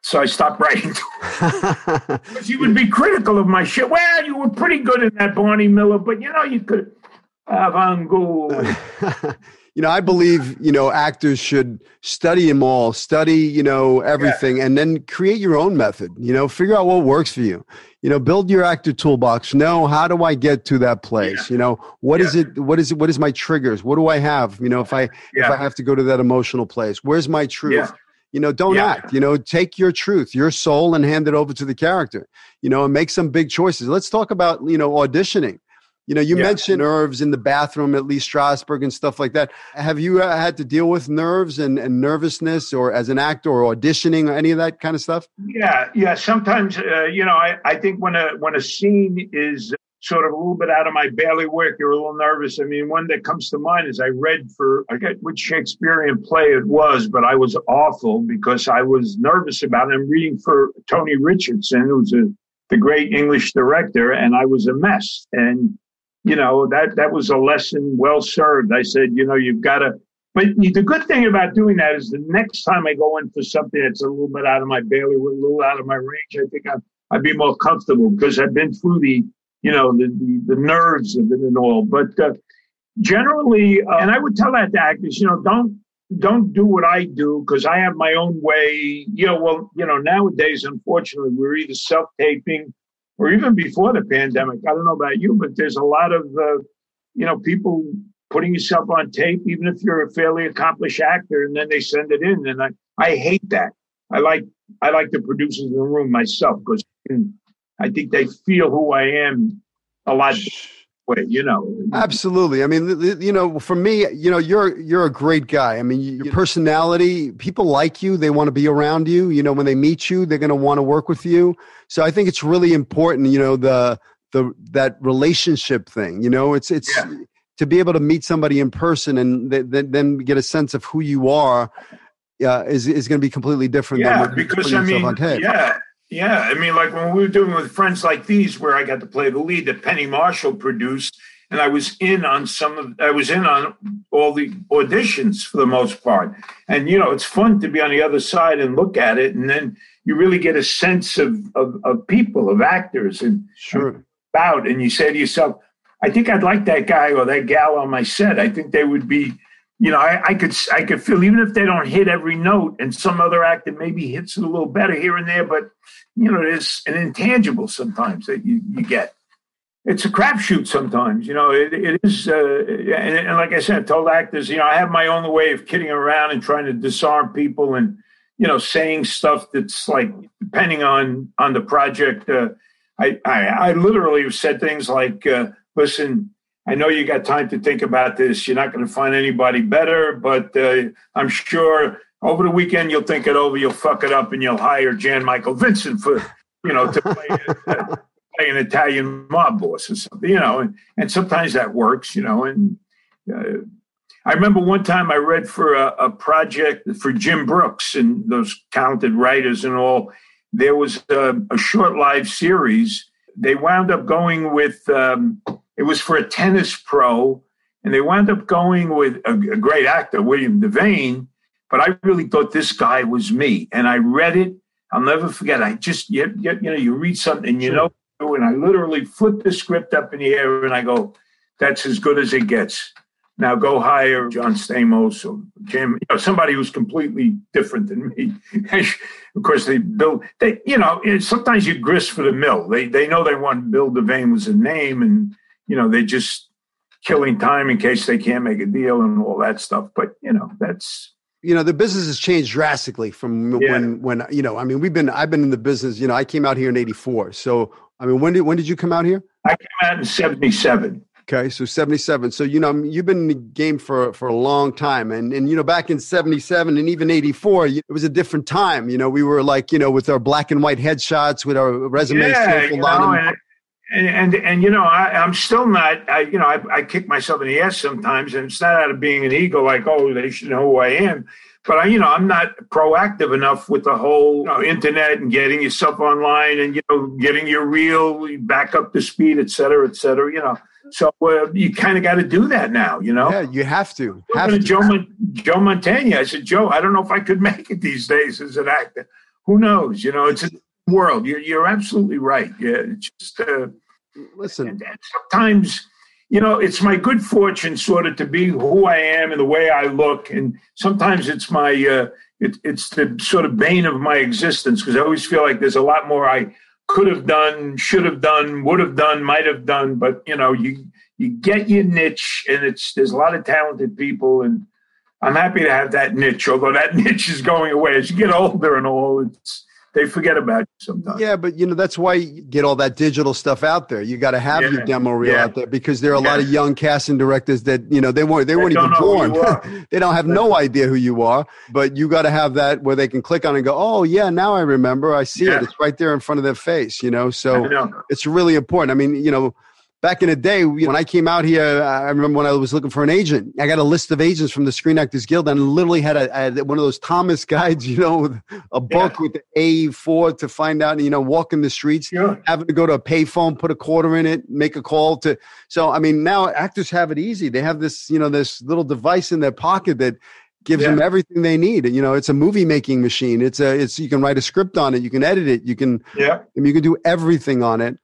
So I stopped writing. because he would be critical of my shit. Well, you were pretty good in that Barney Miller, but you know, you could have on go. you know, I believe, you know, actors should study them all, study, you know, everything, yeah. and then create your own method. You know, figure out what works for you. You know, build your actor toolbox. Know how do I get to that place? Yeah. You know, what yeah. is it? What is it? What is my triggers? What do I have? You know, if I if I have to go to that emotional place, where's my truth? You know, don't yeah. act. You know, take your truth, your soul, and hand it over to the character. You know, and make some big choices. Let's talk about you know auditioning. You know, you yeah. mentioned nerves in the bathroom at Lee Strasberg and stuff like that. Have you uh, had to deal with nerves and, and nervousness, or as an actor, or auditioning, or any of that kind of stuff? Yeah, yeah. Sometimes, uh, you know, I, I think when a when a scene is sort of a little bit out of my bailiwick. You're a little nervous. I mean, one that comes to mind is I read for, I forget which Shakespearean play it was, but I was awful because I was nervous about it. I'm reading for Tony Richardson, who's a, the great English director, and I was a mess. And, you know, that, that was a lesson well served. I said, you know, you've got to, but the good thing about doing that is the next time I go in for something that's a little bit out of my bailiwick, a little out of my range, I think I'd, I'd be more comfortable because I've been through the you know, the, the, the nerves of it and all. But uh, generally, uh, and I would tell that to actors, you know, don't don't do what I do because I have my own way. You know, well, you know, nowadays, unfortunately, we're either self taping or even before the pandemic. I don't know about you, but there's a lot of, uh, you know, people putting yourself on tape, even if you're a fairly accomplished actor, and then they send it in. And I, I hate that. I like I like the producers in the room myself because I think they feel who I am a lot way, you know. Absolutely. I mean, you know, for me, you know, you're you're a great guy. I mean, your personality, people like you, they want to be around you. You know, when they meet you, they're going to want to work with you. So I think it's really important, you know, the the that relationship thing. You know, it's it's yeah. to be able to meet somebody in person and th- th- then get a sense of who you are. Uh, is is going to be completely different. Yeah, because I mean, yeah, yeah, I mean, like when we were doing with friends like these, where I got to play the lead that Penny Marshall produced, and I was in on some of, I was in on all the auditions for the most part. And you know, it's fun to be on the other side and look at it, and then you really get a sense of of, of people, of actors, and sure about, and you say to yourself, I think I'd like that guy or that gal on my set. I think they would be you know, I, I, could I could feel even if they don't hit every note, and some other actor maybe hits it a little better here and there, but you know, there's an intangible sometimes that you, you get. It's a crapshoot sometimes, you know. It, it is, uh, and, and, like I said, I told actors, you know, I have my own way of kidding around and trying to disarm people, and you know, saying stuff that's like depending on on the project. Uh, I, I, I literally have said things like, uh, "Listen, I know you got time to think about this. You're not going to find anybody better, but uh, I'm sure over the weekend you'll think it over. You'll fuck it up, and you'll hire Jan Michael Vincent for you know to play, uh, play an Italian mob boss or something. You know, and, and sometimes that works. You know, and uh, I remember one time I read for a, a, project for Jim Brooks and those talented writers and all. There was a, a short live series. They wound up going with. Um, it was for a tennis pro, and they wound up going with a, a great actor, William Devane. But I really thought this guy was me, and I read it. I'll never forget. I just you, you, you know you read something and you know, and I literally flip the script up in the air, and I go, "That's as good as it gets." Now go hire John Stamos or Jim, you know, somebody who's completely different than me. of course, they build. They, you know, sometimes you grist for the mill. They they know they want Bill Devane was a name, and you know, they're just killing time in case they can't make a deal and all that stuff. But, you know, that's you know the business has changed drastically from yeah. when when you know i mean we've been i've been in the business you know i came out here in 84 so i mean when did when did you come out here i came out in 77 okay so 77 so you know you've been in the game for for a long time and and you know back in 77 and even 84 it was a different time you know we were like you know with our black and white headshots with our resumes yeah, you know, and, and, and and you know I, am still not I you know I, I kick myself in the ass sometimes and it's not out of being an ego like oh they should know who I am. But I you know I'm not proactive enough with the whole you know, internet and getting yourself online and you know getting your reel back up to speed et cetera et cetera you know. So uh, you kind of got to do that now you know? Yeah you have to, have to. Joe Mon- Joe Montana. I said Joe I don't know if I could make it these days as an actor. Who knows you know it's a world. You're, you're absolutely right. Yeah, just uh, listen. And, and sometimes, you know, it's my good fortune sort of to be who I am and the way I look, and sometimes it's my uh, it, it's the sort of bane of my existence because I always feel like there's a lot more I could have done, should have done, would have done, might have done, but you know, you you get your niche, and it's there's a lot of talented people and. I'm happy to have that niche, although that niche is going away as you get older and all. It's they forget about you sometimes. Yeah, but you know that's why you get all that digital stuff out there. You got to have yeah. your demo reel yeah. out there because there are a yeah. lot of young casting directors that you know they weren't they, they weren't even born. they don't have no idea who you are. But you got to have that where they can click on and go, oh yeah, now I remember. I see it. It's right there in front of their face. You know, so know. it's really important. I mean, you know back in the day when I came out here, uh, I remember when I was looking for an agent. I got a list of agents from the Screen Actors Guild, and literally had, a, had one of those Thomas guides, you know, a book yeah. with the A4 to find out, you know, walking the streets, having to go to a payphone, put a quarter in it, make a call to. So I mean, now actors have it easy. They have this, you know, this little device in their pocket that gives yeah. them everything they need. You know, it's a movie making machine. It's a, it's you can write a script on it, you can edit it, you can, yeah, you can do everything on it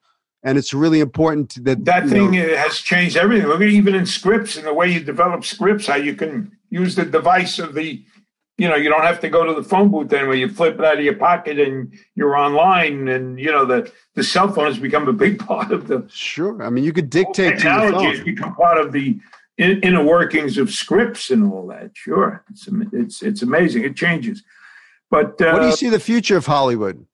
and it's really important that that thing know, has changed everything. Look at even in scripts and the way you develop scripts, how you can use the device of the, you know, you don't have to go to the phone booth anymore. You flip it out of your pocket and you're online, and you know the the cell phone has become a big part of the. Sure, I mean you could dictate. Technology has become part of the inner workings of scripts and all that. Sure, it's it's it's amazing. It changes, but uh, what do you see the future of Hollywood?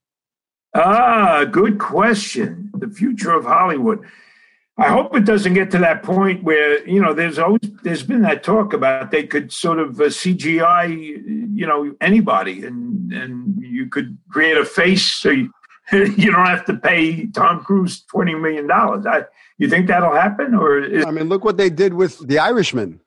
Ah, good question. The future of Hollywood. I hope it doesn't get to that point where you know there's always there's been that talk about they could sort of uh, CGI you know anybody and and you could create a face so you, you don't have to pay Tom Cruise twenty million dollars. I you think that'll happen or? Is- I mean, look what they did with The Irishman.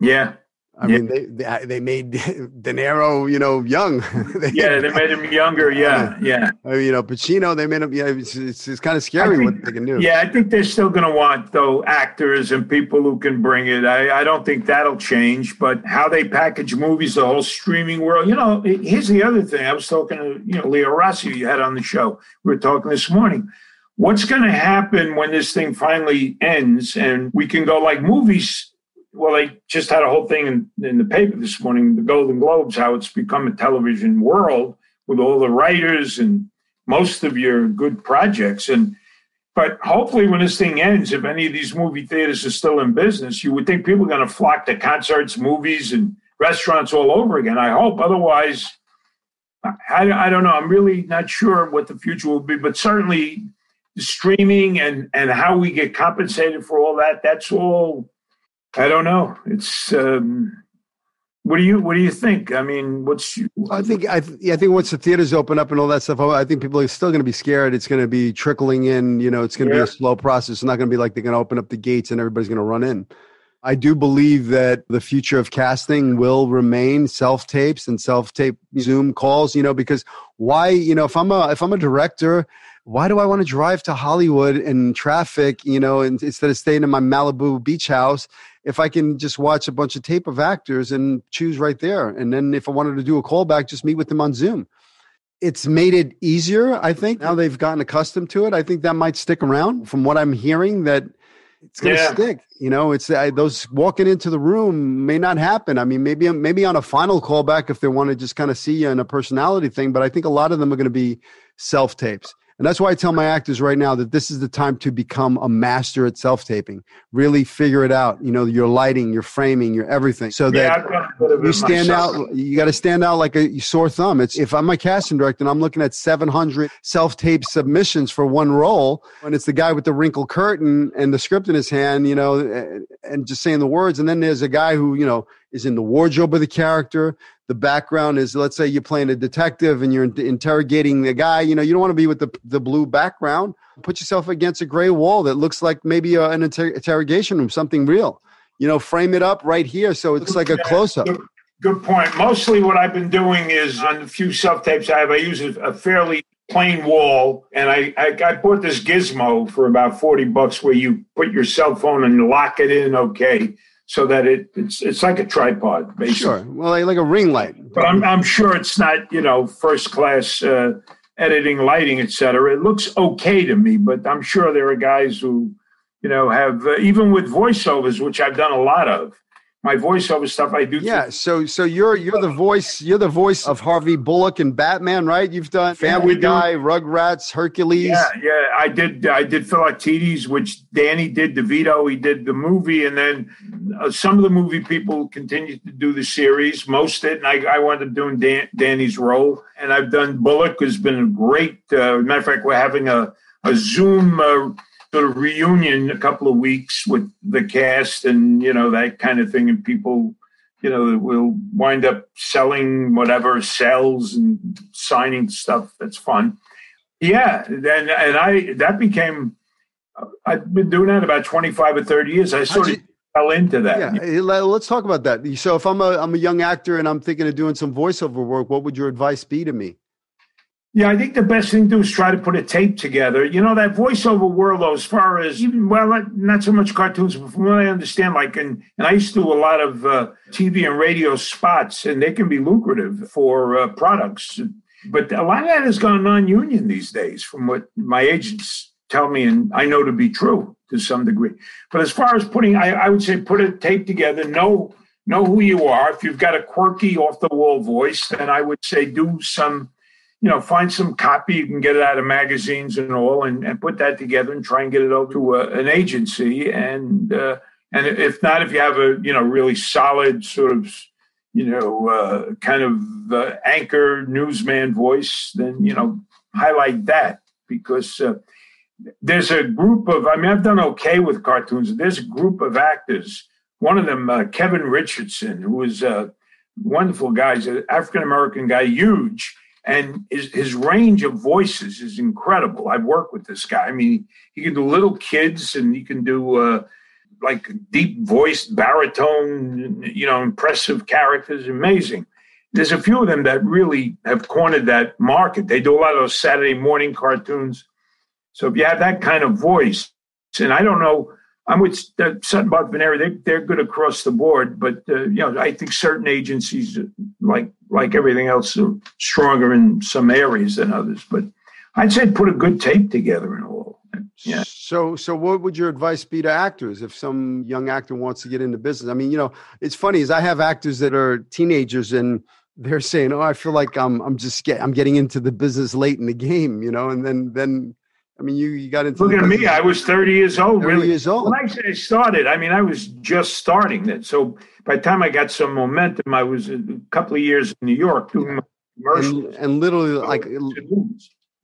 Yeah, I yeah. mean, they, they, they made De Niro, you know, young. they, yeah, they made him younger. Yeah, yeah. Uh, you know, Pacino, they made him. Yeah, it's, it's, it's kind of scary think, what they can do. Yeah, I think they're still going to want though actors and people who can bring it. I, I don't think that'll change. But how they package movies, the whole streaming world. You know, here's the other thing. I was talking to you know Leo Rossi, you had on the show. We were talking this morning. What's going to happen when this thing finally ends and we can go like movies well, they just had a whole thing in, in the paper this morning, the Golden Globes, how it's become a television world with all the writers and most of your good projects. And but hopefully, when this thing ends, if any of these movie theaters are still in business, you would think people are going to flock to concerts, movies, and restaurants all over again. I hope. Otherwise, I, I don't know. I'm really not sure what the future will be, but certainly streaming and and how we get compensated for all that. That's all. I don't know. It's. Um, what do you What do you think? I mean, what's? I think I, I think once the theaters open up and all that stuff, I think people are still going to be scared. It's going to be trickling in. You know, it's going to yeah. be a slow process. It's not going to be like they're going to open up the gates and everybody's going to run in. I do believe that the future of casting will remain self tapes and self tape Zoom calls. You know, because why? You know, if I'm a if I'm a director why do I want to drive to Hollywood in traffic, you know, instead of staying in my Malibu beach house if I can just watch a bunch of tape of actors and choose right there. And then if I wanted to do a callback, just meet with them on Zoom. It's made it easier, I think. Now they've gotten accustomed to it. I think that might stick around from what I'm hearing that it's going to yeah. stick. You know, it's uh, those walking into the room may not happen. I mean, maybe maybe on a final callback if they want to just kind of see you in a personality thing, but I think a lot of them are going to be self tapes. And that's why I tell my actors right now that this is the time to become a master at self taping. Really figure it out. You know, your lighting, your framing, your everything. So that you stand myself. out, you got to stand out like a sore thumb. It's if I'm a casting director and I'm looking at 700 self tape submissions for one role, and it's the guy with the wrinkled curtain and the script in his hand, you know, and just saying the words. And then there's a guy who, you know, is in the wardrobe of the character. The background is let's say you're playing a detective and you're interrogating the guy you know you don't want to be with the, the blue background. Put yourself against a gray wall that looks like maybe a, an inter- interrogation room something real. You know frame it up right here so it looks like a close-up. good, good point. Mostly what i've been doing is on the few self tapes i have i use a fairly plain wall and I, I, I bought this gizmo for about 40 bucks where you put your cell phone and lock it in okay so that it it's it's like a tripod, basically. Sure, well, like, like a ring light. But I'm I'm sure it's not you know first class uh, editing, lighting, etc. It looks okay to me, but I'm sure there are guys who you know have uh, even with voiceovers, which I've done a lot of my voiceover stuff I do. Yeah, so so you're you're the voice you're the voice of Harvey Bullock and Batman, right? You've done Family yeah, Guy, Rugrats, Hercules. Yeah, yeah, I did I did Philoctetes, which Danny did DeVito. He did the movie, and then uh, some of the movie people continued to do the series. Most it, and I, I wound up doing Dan, Danny's role, and I've done Bullock. Has been a great. Uh, matter of fact, we're having a a Zoom. Uh, sort of reunion a couple of weeks with the cast and you know that kind of thing. And people you know will wind up selling whatever sells and signing stuff. That's fun. Yeah and and i that became i've been doing that about 25 or 30 years. I sort of fell into that. Yeah let's talk about that. So if i'm a i'm a young actor and i'm thinking of doing some voiceover work what would your advice be to me yeah, I think the best thing to do is try to put a tape together. You know, that voiceover world, though, as far as even, well, not, not so much cartoons, but from what I understand, like, and, and I used to do a lot of uh, TV and radio spots, and they can be lucrative for uh, products. But a lot of that has gone non union these days, from what my agents tell me, and I know to be true to some degree. But as far as putting, I, I would say put a tape together, know, know who you are. If you've got a quirky, off the wall voice, then I would say do some you know, find some copy. You can get it out of magazines and all, and, and put that together and try and get it over to a, an agency. And uh, and if not, if you have a you know really solid sort of you know uh, kind of uh, anchor newsman voice, then you know highlight that because uh, there's a group of. I mean, I've done okay with cartoons. There's a group of actors. One of them, uh, Kevin Richardson, who is a wonderful guy, he's an African American guy, huge and his, his range of voices is incredible. I've worked with this guy. I mean, he can do little kids, and he can do uh, like deep voiced baritone, you know, impressive characters. Amazing. There's a few of them that really have cornered that market. They do a lot of those Saturday morning cartoons. So if you have that kind of voice, and I don't know I'm with uh, Sutton Buck Vennari. They they're good across the board, but uh, you know I think certain agencies, like like everything else, stronger in some areas than others. But I'd say put a good tape together and all. Yeah. So, so what would your advice be to actors if some young actor wants to get into business? I mean, you know, it's funny is I have actors that are teenagers and they're saying, "Oh, I feel like I'm I'm just get I'm getting into the business late in the game," you know, and then then I mean, you you got into look at me. I was 30 years old. 30 really. years old. When I say I started, I mean I was just starting then. So by the time I got some momentum, I was a couple of years in New York doing my commercials. and, and literally like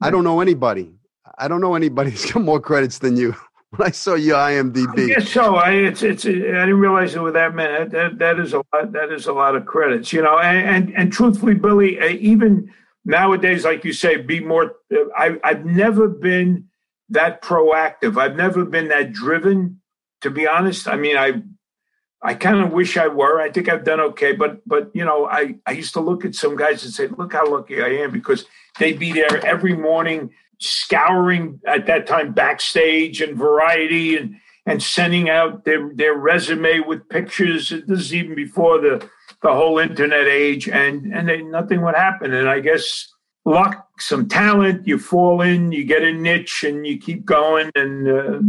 I don't know anybody. I don't know anybody who's got more credits than you. When I saw your IMDb, Yes, so I it's it's I didn't realize it was that many. That that is a lot. That is a lot of credits, you know. And and, and truthfully, Billy, uh, even nowadays, like you say, be more. Uh, I I've never been that proactive. I've never been that driven. To be honest, I mean, I I kind of wish I were. I think I've done okay, but but you know, I I used to look at some guys and say, look how lucky I am because they'd be there every morning scouring at that time backstage and variety and and sending out their their resume with pictures. This is even before the the whole internet age, and and they, nothing would happen. And I guess luck, some talent, you fall in, you get a niche, and you keep going. And uh,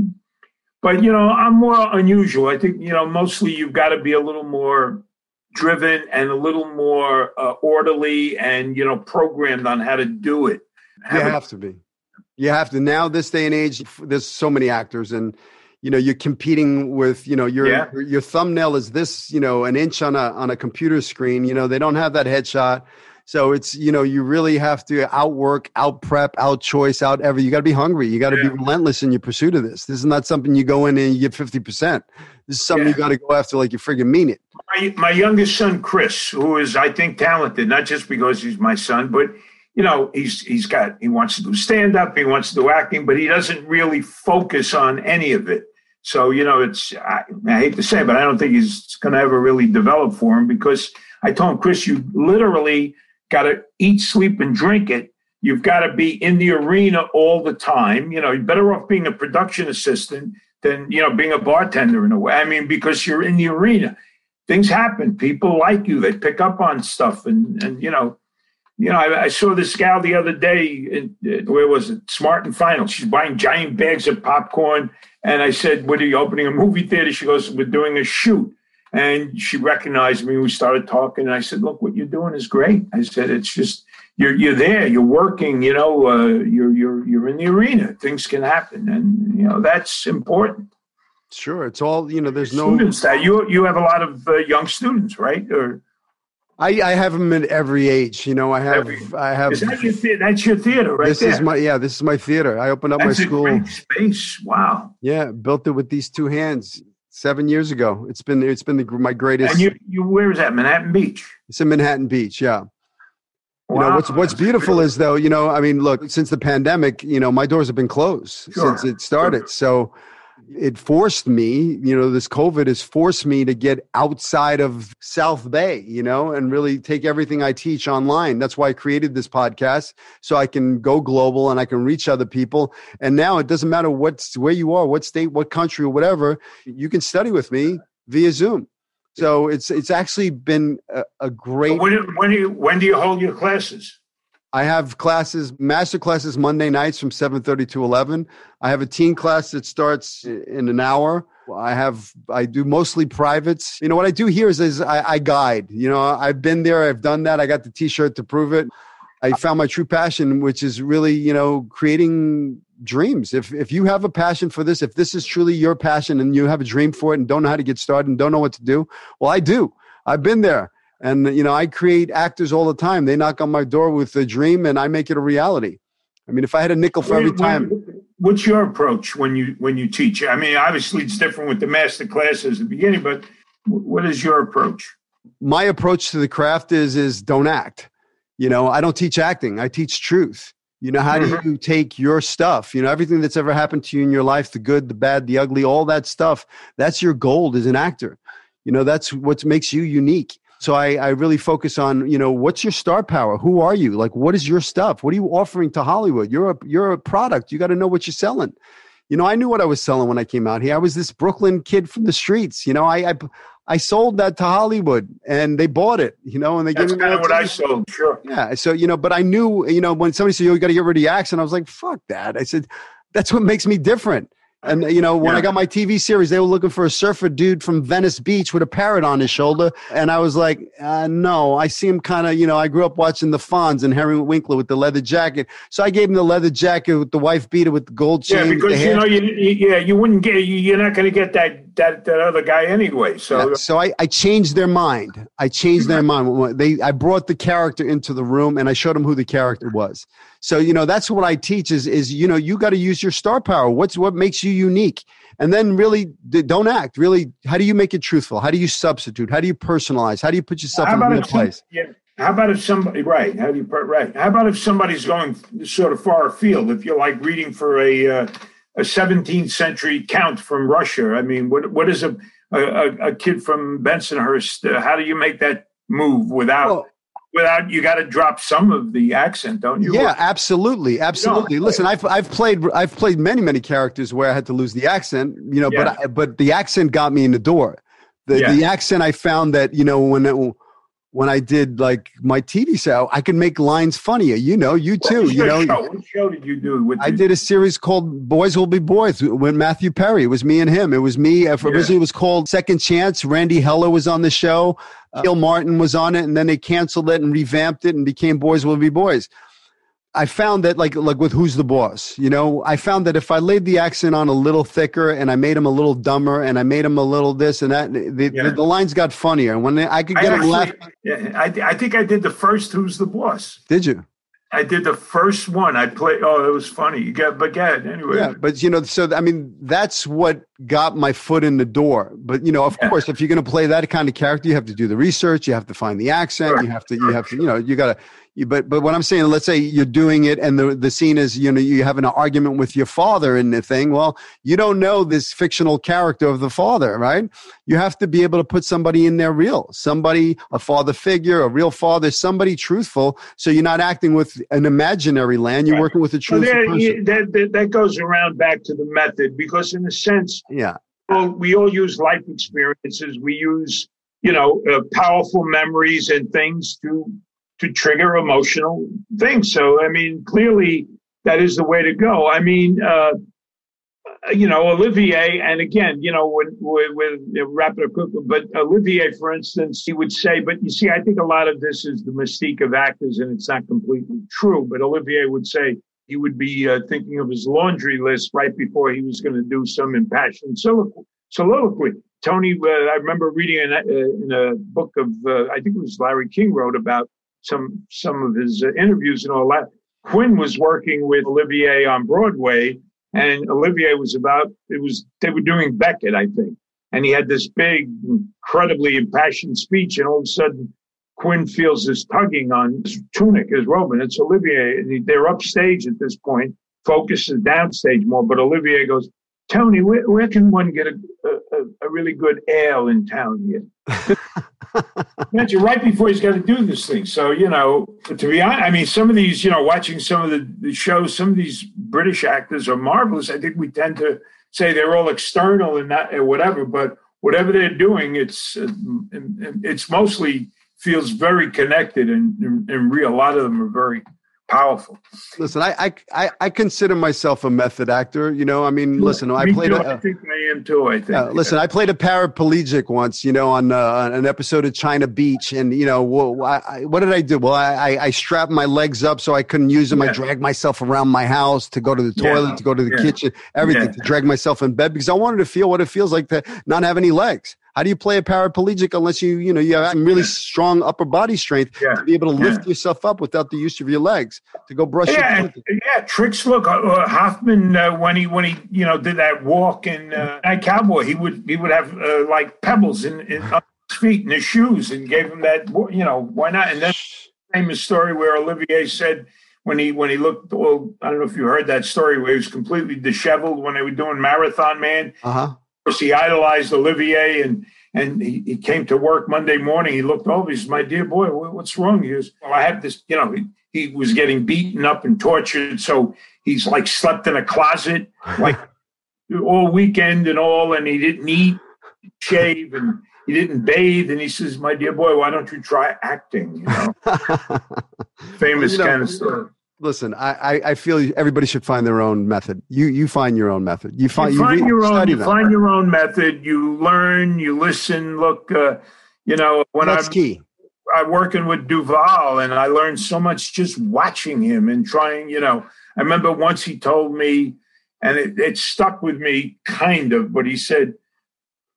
but you know, I'm more unusual. I think you know, mostly you've got to be a little more driven and a little more uh, orderly and you know programmed on how to do it. you Have a- to be. You have to now. This day and age, there's so many actors, and you know you're competing with you know your Yeah. your, your thumbnail is this you know an inch on a on a computer screen. You know they don't have that headshot, so it's you know you really have to outwork, out prep, out choice, out every. You got to be hungry. You got to Yeah. be relentless in your pursuit of this. This is not something you go in and you get fifty percent. This is something Yeah. you got to go after like you friggin' mean it. my, my youngest son Chris, who is I think talented, not just because he's my son, but you know he's he's got he wants to do stand up, he wants to do acting, but he doesn't really focus on any of it. So you know it's I, I hate to say, it, but I don't think he's going to ever really develop for him because I told him, Chris, you literally got to eat, sleep, and drink it. You've got to be in the arena all the time. You know, you're better off being a production assistant than you know being a bartender in a way. I mean, because you're in the arena things happen. People like you. They pick up on stuff, and and you know, you know. I, I saw this gal the other day. In, uh, where was it? Smart and Final. She's buying giant bags of popcorn, and I said, "What are you opening a movie theater?" She goes, "We're doing a shoot." And she recognized me. We started talking, and I said, "Look, what you're doing is great." I said, "It's just you're you're there. You're working. You know, uh, you're you're you're in the arena. Things can happen, and you know that's important." Sure, it's all you know. There's no students that you you have a lot of uh, young students, right? Or I, I have them at every age. You know, I have Every- I have. that your that's your theater, right this there? is my yeah. This is my theater. I opened up that's my school. space. Wow. Yeah, built it with these two hands seven years ago. It's been it's been the, my greatest. And you you where is that? Manhattan Beach. it's in Manhattan Beach. Yeah. You know what's what's beautiful is though you know I mean look since the pandemic you know my doors have been closed Sure, since it started so it forced me you know this COVID has forced me to get outside of South Bay you know and really take everything I teach online. That's why I created this podcast so I can go global and I can reach other people. And now it doesn't matter what's where you are what state what country or whatever you can study with me via Zoom. So it's it's actually been a, a great When when do you when do you hold your classes? I have classes, master classes Monday nights from 7:30 to 11. I have a teen class that starts in an hour. I have I do mostly privates. You know what I do here is, is I, I guide. You know, I've been there, I've done that. I got the t-shirt to prove it. I found my true passion, which is really, you know, creating dreams. If if you have a passion for this, if this is truly your passion and you have a dream for it and don't know how to get started and don't know what to do, well, I do. I've been there. And you know, I create actors all the time. They knock on my door with a dream, and I make it a reality. I mean, if I had a nickel for every time, What's your approach when you when you teach? I mean, obviously it's different with the master classes at the beginning, but what is your approach? my approach to the craft is is don't act. You know, I don't teach acting. I teach truth. You know, how do Mhm. you take your stuff? You know, everything that's ever happened to you in your life, the good, the bad, the ugly, all that stuff, that's your gold as an actor. You know, that's what makes you unique. So I, I really focus on, you know, what's your star power? Who are you? Like, what is your stuff? What are you offering to Hollywood? You're a, you're a product. You got to know what you're selling. You know, I knew what I was selling when I came out here. I was this Brooklyn kid from the streets. You know, I, I, I sold that to Hollywood and they bought it, you know, and they That's gave me kind of what I sold. Sure. Yeah. So, you know, but I knew, you know, when somebody said, yo, you got to get rid of the accent, I was like, fuck that. I said, that's what makes me different. And you know, when yeah. I got my TV series, they were looking for a surfer dude from Venice Beach with a parrot on his shoulder, and I was like, uh, "No, I see him kind of." You know, I grew up watching the Fonz and Henry Winkler with the leather jacket, so I gave him the leather jacket with the wife beater with the gold chain. Yeah, because you know, you, yeah, you wouldn't get, you're not going to get that that that other guy anyway. So, yeah, so I, I changed their mind. I changed their mind. They, I brought the character into the room, and I showed them who the character was. So you know that's what I teach is is you know you got to use your star power. What's what makes you unique, and then really don't act. Really, how do you make it truthful? How do you substitute? How do you personalize? How do you put yourself in a place? Yeah. How about if somebody right? How do you put right? How about if somebody's going sort of far afield? If you're like reading for a uh, a 17th century count from Russia, I mean, what what is a a, a kid from Bensonhurst? Uh, how do you make that move without? Well, without you got to drop some of the accent, don't you? Yeah, absolutely, absolutely. Listen, I've I've played I've played many many characters where I had to lose the accent, you know, yeah. but I, but the accent got me in the door. The yeah. the accent I found that you know when. It, when I did like my TV show, I could make lines funnier. You know, you too. You know, show? what show did you do? With I did a series called "Boys Will Be Boys" with Matthew Perry. It was me and him. It was me. Uh, originally, it was called Second Chance. Randee Heller was on the show. Uh, Kiel Martin was on it, and then they canceled it and revamped it and became "Boys Will Be Boys." I found that like like with who's the boss, you know, I found that if I laid the accent on a little thicker and I made him a little dumber and I made him a little this and that, the, yeah. the, the, lines got funnier. And when they, I could get I him laugh. Yeah, I, I think I did the first Who's the Boss. Did you? I did the first one. I played. Oh, it was funny. You got but get anyway. Yeah, but you know, so I mean, that's what got my foot in the door. But you know, of yeah. course, if you're going to play that kind of character, you have to do the research. You have to find the accent. Sure. You have to. You have to. You know, you got to but but what I'm saying, let's say you're doing it, and the the scene is you know you have an argument with your father in the thing. Well, you don't know this fictional character of the father, right? You have to be able to put somebody in there real, somebody, a father figure, a real father, somebody truthful. So you're not acting with an imaginary land. You're right. working with a truthful well, that that goes around back to the method because in a sense, yeah, well, we all use life experiences. We use you know uh, powerful memories and things to to trigger emotional things. So, I mean, clearly that is the way to go. I mean, uh, you know, Olivier, and again, you know, with, with, with wrap it up but Olivier, for instance, he would say, but you see, I think a lot of this is the mystique of actors, and it's not completely true. But Olivier would say he would be uh, thinking of his laundry list right before he was going to do some impassioned soliloquy. Tony, uh, I remember reading in a, in a book of, uh, I think it was Larry King wrote about some some of his uh, interviews and all that. Quinn was working with Olivier on Broadway, and Olivier was about it was they were doing Becket, I think, and he had this big, incredibly impassioned speech, and all of a sudden. Quinn feels this tugging on his tunic, his robe, and it's Olivier. And they're upstage at this point. Focus is downstage more, but Olivier goes, Tony, where, where can one get a, a, a really good ale in town here? Right before he's got to do this thing. So, you know, to be honest, I mean, some of these, you know, watching some of the, the shows, some of these British actors are marvelous. I think we tend to say they're all external and not whatever, but whatever they're doing, it's it's mostly feels very connected and, and real. A lot of them are very powerful. Listen, I, I I consider myself a method actor. You know, I mean, listen, I played. Too, a, I think I am too. I think. Uh, listen, I played a paraplegic once. You know, on, uh, an episode of China Beach, and you know, well, I, what did I do? Well, I, I strapped my legs up so I couldn't use them. Yeah. I dragged myself around my house to go to the toilet, yeah. to go to the kitchen, everything, to drag myself in bed because I wanted to feel what it feels like to not have any legs. How do you play a paraplegic unless you, you know, you have really strong upper body strength yeah. to be able to lift yeah. yourself up without the use of your legs to go brush yeah, your teeth? Yeah, tricks. Look, uh, uh, Hoffman uh, when he when he you know did that walk in uh, Night Cowboy, he would he would have uh, like pebbles in, in his feet and his shoes, and gave him that. You know, why not? And then famous story where Olivier said when he when he looked well, I don't know if you heard that story where he was completely disheveled when they were doing Marathon Man. Uh-huh course, he idolized Olivier, and and he, he came to work Monday morning. He looked over. He said, "My dear boy, what's wrong?" He goes, "Well, I have this. You know, he, he was getting beaten up and tortured, so he's like slept in a closet like all weekend and all, and he didn't eat, shave, and." he didn't bathe and he says my dear boy why don't you try acting you know famous you know, kind of story listen, I, I, I feel everybody should find their own method. You you find your own method. You find you, find you your own. You find your own method. You learn. You listen. Look, uh, you know when That's I'm key. I'm working with Duvall, and I learned so much just watching him and trying. You know, I remember once he told me, and it, it stuck with me, kind of. But he said,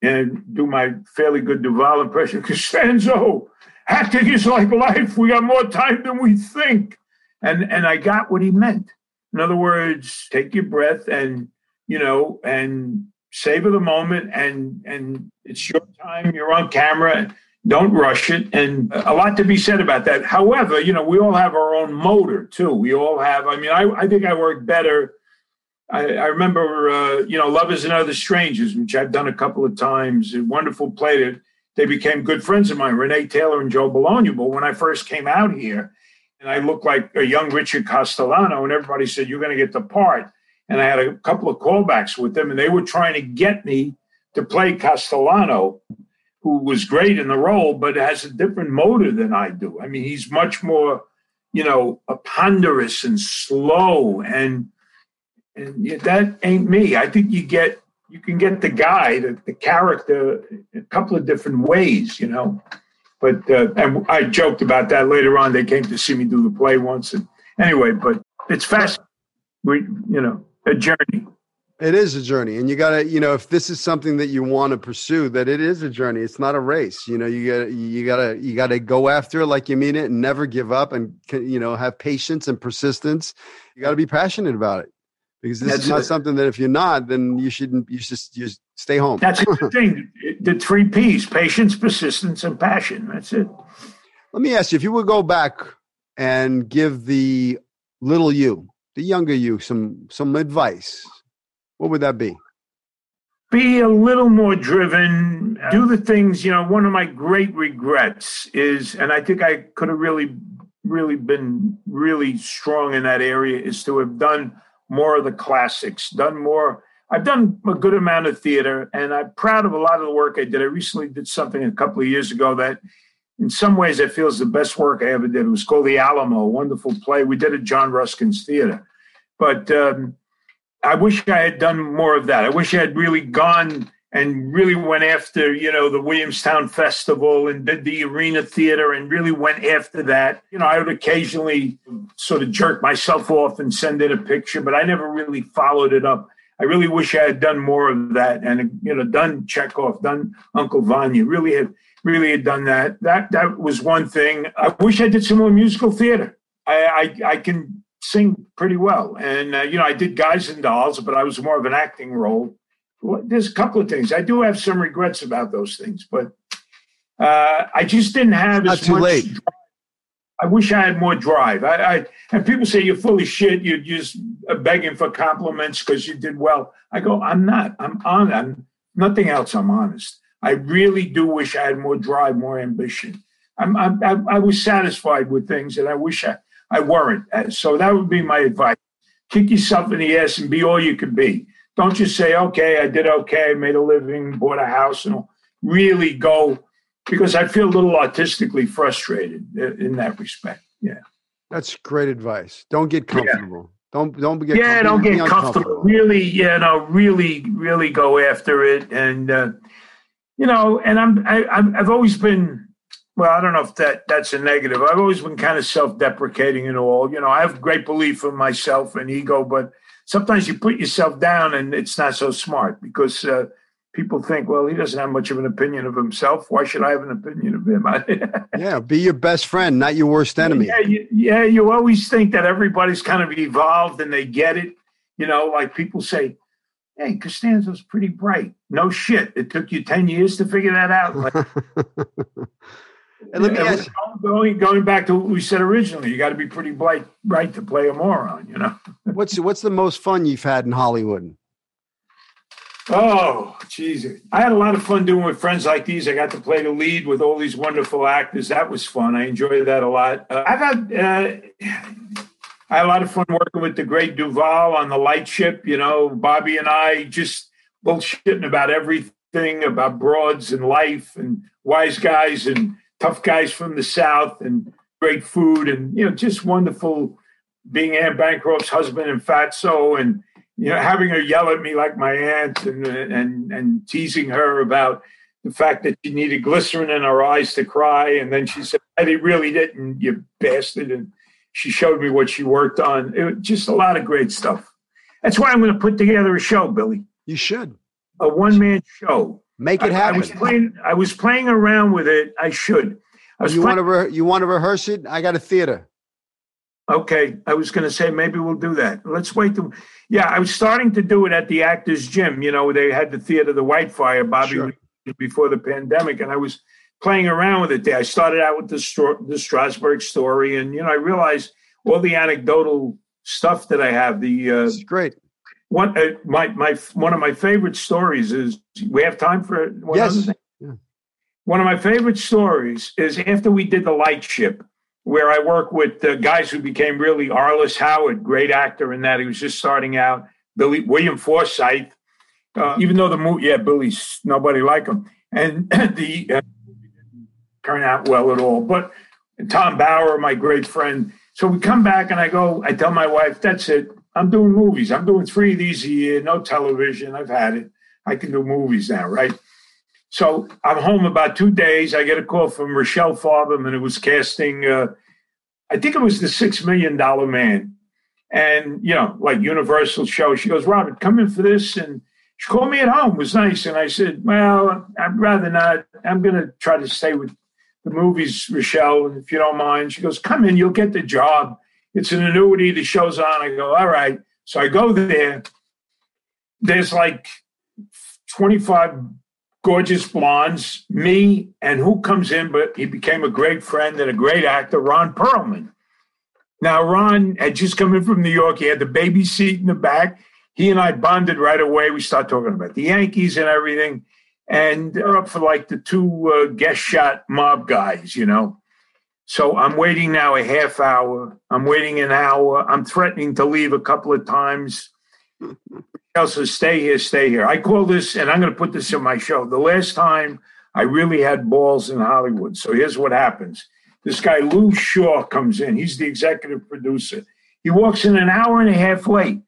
and do my fairly good Duvall impression, Costanzo, acting is like life. We got more time than we think. And and I got what he meant. In other words, take your breath and you know and savor the moment and and it's your time. You're on camera. Don't rush it. And a lot to be said about that. However, you know, we all have our own motor too. We all have. I mean, I, I think I work better. I, I remember, uh, you know, Lovers and Other Strangers, which I've done a couple of times. A wonderful play. They became good friends of mine, Renee Taylor and Joe Bologna. But when I first came out here, and I looked like a young Richard Castellano, and everybody said, You're going to get the part. And I had a couple of callbacks with them, and they were trying to get me to play Castellano, who was great in the role, but has a different motor than I do. I mean, he's much more, you know, ponderous and slow, and and that ain't me. I think you get you can get the guy, the, the character, a couple of different ways, you know. But uh, and I joked about that later on. They came to see me do the play once, and anyway, but it's fast. We, you know, a journey. It is a journey, and you gotta, you know, if this is something that you want to pursue, that it is a journey. It's not a race. You know, you gotta, you gotta, you gotta go after it like you mean it, and never give up, and you know, have patience and persistence. You got to be passionate about it because this That's is not it. something that if you're not, then you shouldn't. You should just stay home. That's the thing. The three P's: patience, persistence, and passion. That's it. Let me ask you: if you would go back and give the little you, the younger you, some some advice, what would that be? be a little more driven do the things you know one of my great regrets is and i think i could have really really been really strong in that area is to have done more of the classics done more i've done a good amount of theater and i'm proud of a lot of the work i did. I recently did something a couple of years ago that in some ways i feel is the best work i ever did. It was called the alamo a wonderful play. We did at john ruskin's theater. But um, I wish I had done more of that. I wish I had really gone and really went after, you know, the Williamstown Festival and did the Arena Theater and really went after that. You know, I would occasionally sort of jerk myself off and send in a picture, but I never really followed it up. I really wish I had done more of that and, you know, done Chekhov, done Uncle Vanya, really had, really had done that. That, that was one thing. I wish I did some more musical theater. I, I, I can sing pretty well. And, uh, you know, I did Guys and Dolls, but I was more of an acting role. There's a couple of things. I do have some regrets about those things, but uh, I just didn't have Not as too much. late. drive. I wish I had more drive. I, I and people say you're full of shit. You're just uh, begging for compliments because you did well. I go, I'm not. I'm on. I'm nothing else. I'm honest. I really do wish I had more drive, more ambition. I'm, I'm, I, I was satisfied with things, and I wish I, I weren't. Uh, So that would be my advice. Kick yourself in the ass and be all you can be. Don't just say, okay, I did okay, made a living, bought a house, and really go because I feel a little artistically frustrated in that respect. Yeah. That's great advice. Don't get comfortable. Don't don't get yeah, don't get comfortable. Really, you know, really, really go after it, and uh, you know, and I'm I, I'm I've always been. Well, I don't know if that that's a negative. I've always been kind of self-deprecating and all. You know, I have great belief in myself and ego, but sometimes you put yourself down, and it's not so smart because uh, people think, well, he doesn't have much of an opinion of himself. Why should I have an opinion of him? Yeah, be your best friend, not your worst enemy. Yeah, you, yeah, you always think that everybody's kind of evolved and they get it. You know, like people say, "Hey, Costanzo's pretty bright." No shit, it took you ten years to figure that out. Like, and let me ask going going back to what we said originally, you got to be pretty bright, bright to play a moron. You know. what's what's the most fun you've had in Hollywood? Oh, Jesus. I had a lot of fun doing with friends like these. I got to play the lead with all these wonderful actors. That was fun. I enjoyed that a lot. Uh, I've had, uh, I had a lot of fun working with the great Duvall on the light ship. You know, Bobby and I just bullshitting about everything about broads and life and wise guys and tough guys from the South and great food and, you know, just wonderful being Anne Bancroft's husband in Fatso, and you know, having her yell at me like my aunt, and and and teasing her about the fact that she needed glycerin in her eyes to cry, and then she said, "I really didn't, you bastard," and she showed me what she worked on. It was just a lot of great stuff. That's why I'm going to put together a show, Billy. You should a one man show. Make it happen. I, was playing. I was playing around with it. I should. I you want to re- you want to rehearse it? I got a theater. Okay, I was going to say maybe we'll do that. Let's wait. To, yeah, I was starting to do it at the Actors Gym. You know, they had the theater, the Whitefire, Bobby, sure. before the pandemic, and I was playing around with it there. I started out with the the Strasberg story, and you know, I realized all the anecdotal stuff that I have. The uh, great. One uh, my my one of my favorite stories is we have time for one yes. Yeah. One of my favorite stories is after we did the light ship where I work with the guys who became really Arliss Howard, great actor in that. He was just starting out. Billy William Forsythe, uh, even though the movie, yeah, Billy's nobody like him, and the uh, turn out well at all. But Tom Bower, my great friend. So we come back and I go, I tell my wife, that's it. I'm doing movies. I'm doing three of these a year, no television. I've had it. I can do movies now, right? So I'm home about two days. I get a call from Rochelle Fartham, and it was casting. Uh, I think it was the Six Million Dollar Man, and you know, like Universal show. She goes, Robert, come in for this, and she called me at home. It was nice, and I said, Well, I'd rather not. I'm going to try to stay with the movies, Rochelle, if you don't mind. She goes, Come in, you'll get the job. It's an annuity. The show's on. I go, All right. So I go there. There's like 25 gorgeous blondes, me, and who comes in, but he became a great friend and a great actor, Ron Perlman. Now, Ron had just come in from New York. He had the baby seat in the back. He and I bonded right away. We start talking about the Yankees and everything. And they're up for like the two uh, guest shot mob guys, you know. So I'm waiting now a half hour. I'm waiting an hour. I'm threatening to leave a couple of times. Elsa, stay here, stay here. I call this, and I'm going to put this in my show. The last time I really had balls in Hollywood. So here's what happens. This guy, Lou Shaw, comes in. He's the executive producer. He walks in an hour and a half late.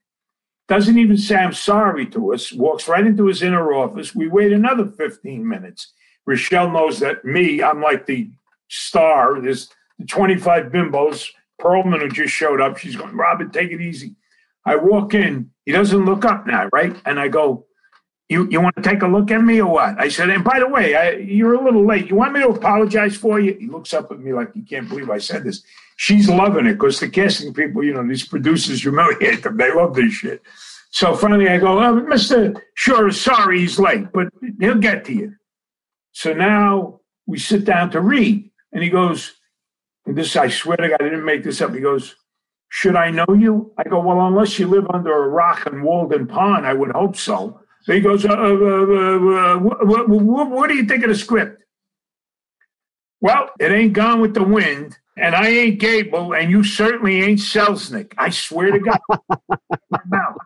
Doesn't even say I'm sorry to us. Walks right into his inner office. We wait another 15 minutes. Rochelle knows that me, I'm like the star. There's the 25 bimbos. Perlman, who just showed up, she's going, Robert, take it easy. I walk in, he doesn't look up now, right? And I go, you, you want to take a look at me or what? I said, and by the way, I, you're a little late. You want me to apologize for you? He looks up at me like he can't believe I said this. She's loving it because the casting people, you know, these producers humiliate them. They love this shit. So finally I go, oh, Mr. Shaw, sorry he's late, but he'll get to you. So now we sit down to read. And he goes, and this, I swear to God, I didn't make this up. He goes, should I know you? I go, well, unless you live under a rock in Walden Pond, I would hope so. He goes, uh, uh, uh, what, what, what do you think of the script? Well, it ain't gone with the wind, and I ain't Gable, and you certainly ain't Selznick. I swear to God. now,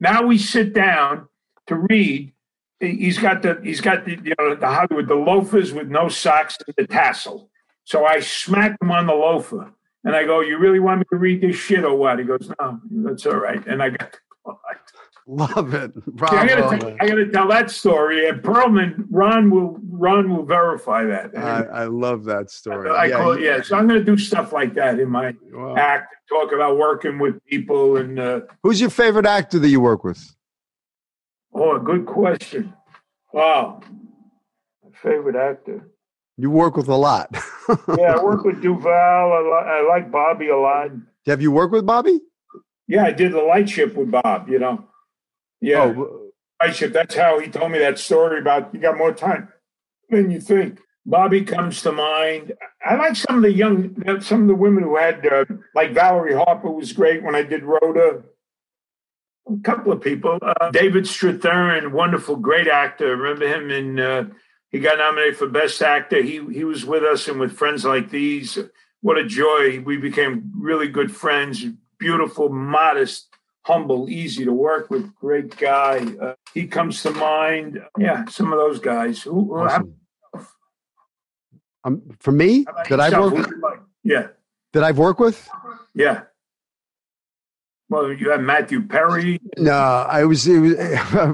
now we sit down to read. He's got the he's got the you know the Hollywood the loafers with no socks and the tassel. So I smacked him on the loafer. And I go, You really want me to read this shit or what? He goes, No, that's all right. And I got Love it. Bravo. I gotta, tell, I gotta tell that story. And Perlman, Ron will Ron will verify that. I, I love that story. I, yeah, call it, yeah. So I'm gonna do stuff like that in my wow. act, talk about working with people and uh, who's your favorite actor that you work with? Oh, good question. Wow. My favorite actor. You work with a lot. yeah, I work with Duvall. I, li- I, like Bobby a lot. Have you worked with Bobby? Yeah, I did the light ship with Bob. You know, yeah, oh. light ship. That's how he told me that story about you got more time than you think. Bobby comes to mind. I like some of the young, some of the women who had, uh, like Valerie Harper was great when I did Rhoda. A couple of people. Uh, David Strathairn, wonderful, great actor. Remember him in uh, he got nominated for Best Actor. He he was with us and with friends like these. What a joy! We became really good friends. Beautiful, modest, humble, easy to work with. Great guy. Uh, he comes to mind. Yeah, some of those guys. Who? Awesome. um, for me, that I've worked. With, yeah. That I've worked with. Yeah. Well, you have Matthew Perry. No, I was. It was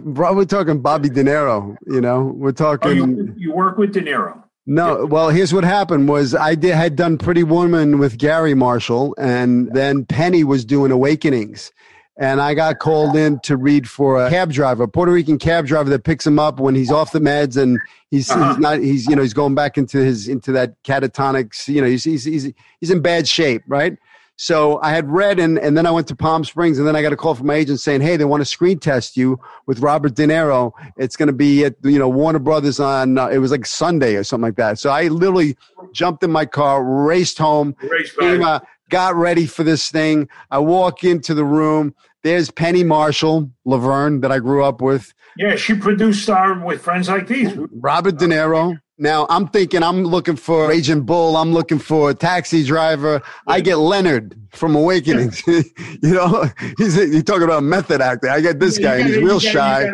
we're talking Bobby De Niro. You know, we're talking. Oh, you, you work with De Niro. No, well, here's what happened was I did, had done Pretty Woman with Garry Marshall, and then Penny was doing Awakenings. And I got called in to read for a cab driver, a Puerto Rican cab driver that picks him up when he's off the meds and he's, uh-huh. he's not he's you know he's going back into his into that catatonic, you know he's he's he's, he's in bad shape right so I had read, and, and then I went to Palm Springs, and then I got a call from my agent saying, "Hey, they want to screen test you with Robert De Niro. It's going to be at you know Warner Brothers on uh, it was like Sunday or something like that." So I literally jumped in my car, raced home, raced came, uh, got ready for this thing. I walk into the room. There's Penny Marshall, Laverne, that I grew up with. Yeah, she produced Star with Friends Like These. Robert De Niro. Now I'm thinking I'm looking for Raging Bull. I'm looking for a taxi driver. I get Leonard from Awakenings. you know, he's he's talking about method acting. I get this guy, and he's real shy.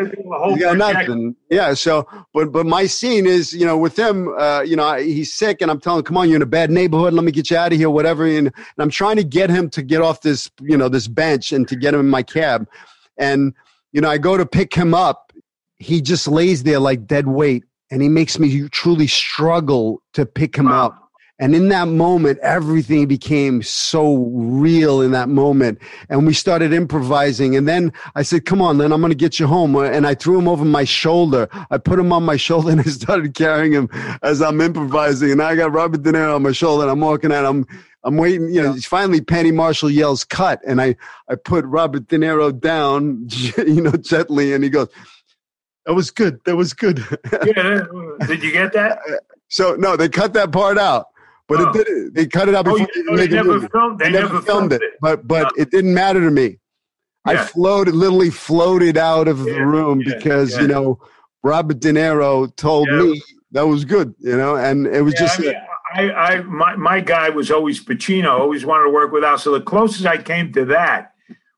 He got nothing. Yeah. So, but but my scene is, you know, with him. Uh, you know, he's sick, and I'm telling him, "Come on, you're in a bad neighborhood. Let me get you out of here, whatever." And, and I'm trying to get him to get off this, you know, this bench and to get him in my cab. And you know, I go to pick him up. He just lays there like dead weight and he makes me truly struggle to pick him wow. up. And in that moment, everything became so real in that moment. And we started improvising. And then I said, come on, then I'm going to get you home. And I threw him over my shoulder. I put him on my shoulder and I started carrying him as I'm improvising. And I got Robert De Niro on my shoulder and I'm walking out. I'm, I'm waiting, you know, finally Penny Marshall yells cut. And I, I put Robert De Niro down, you know, gently. And he goes, that was good. That was good. yeah. Did you get that? So no, they cut that part out. But oh. it did. They cut it out oh, before oh, they, never filmed, they, they never, filmed, filmed it. it. But but no. it didn't matter to me. Yeah. I floated, literally floated out of yeah, the room yeah, because you know Robert De Niro told me that was good. You know, and it was just. I, mean, I, I, my, my guy was always Pacino. Always wanted to work with Al. So the closest I came to that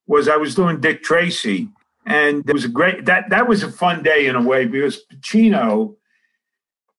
was I was doing Dick Tracy, and it was a great that that was a fun day in a way because Pacino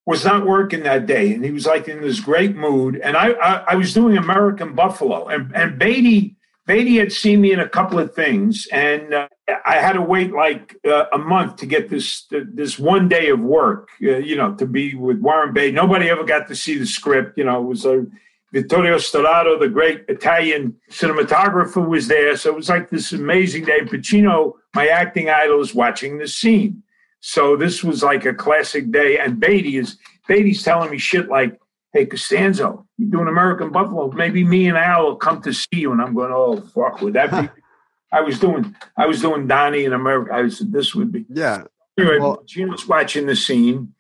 was not working that day, and he was like in this great mood. And I I, I was doing American Buffalo, and and Beatty Beatty had seen me in a couple of things, and uh, I had to wait like uh, a month to get this this one day of work. Uh, you know, to be with Warren Beatty. Nobody ever got to see the script. You know, it was a Vittorio Storaro, the great Italian cinematographer, was there. So it was like this amazing day. Pacino, my acting idol, is watching the scene. So this was like a classic day. And Beatty is Beatty's telling me shit like, "Hey Costanzo, you're doing American Buffalo. Maybe me and Al will come to see you." And I'm going, "Oh fuck, would that be?" I was doing I was doing Donnie in America. I said this would be yeah. Anyway, well, Pacino's watching the scene,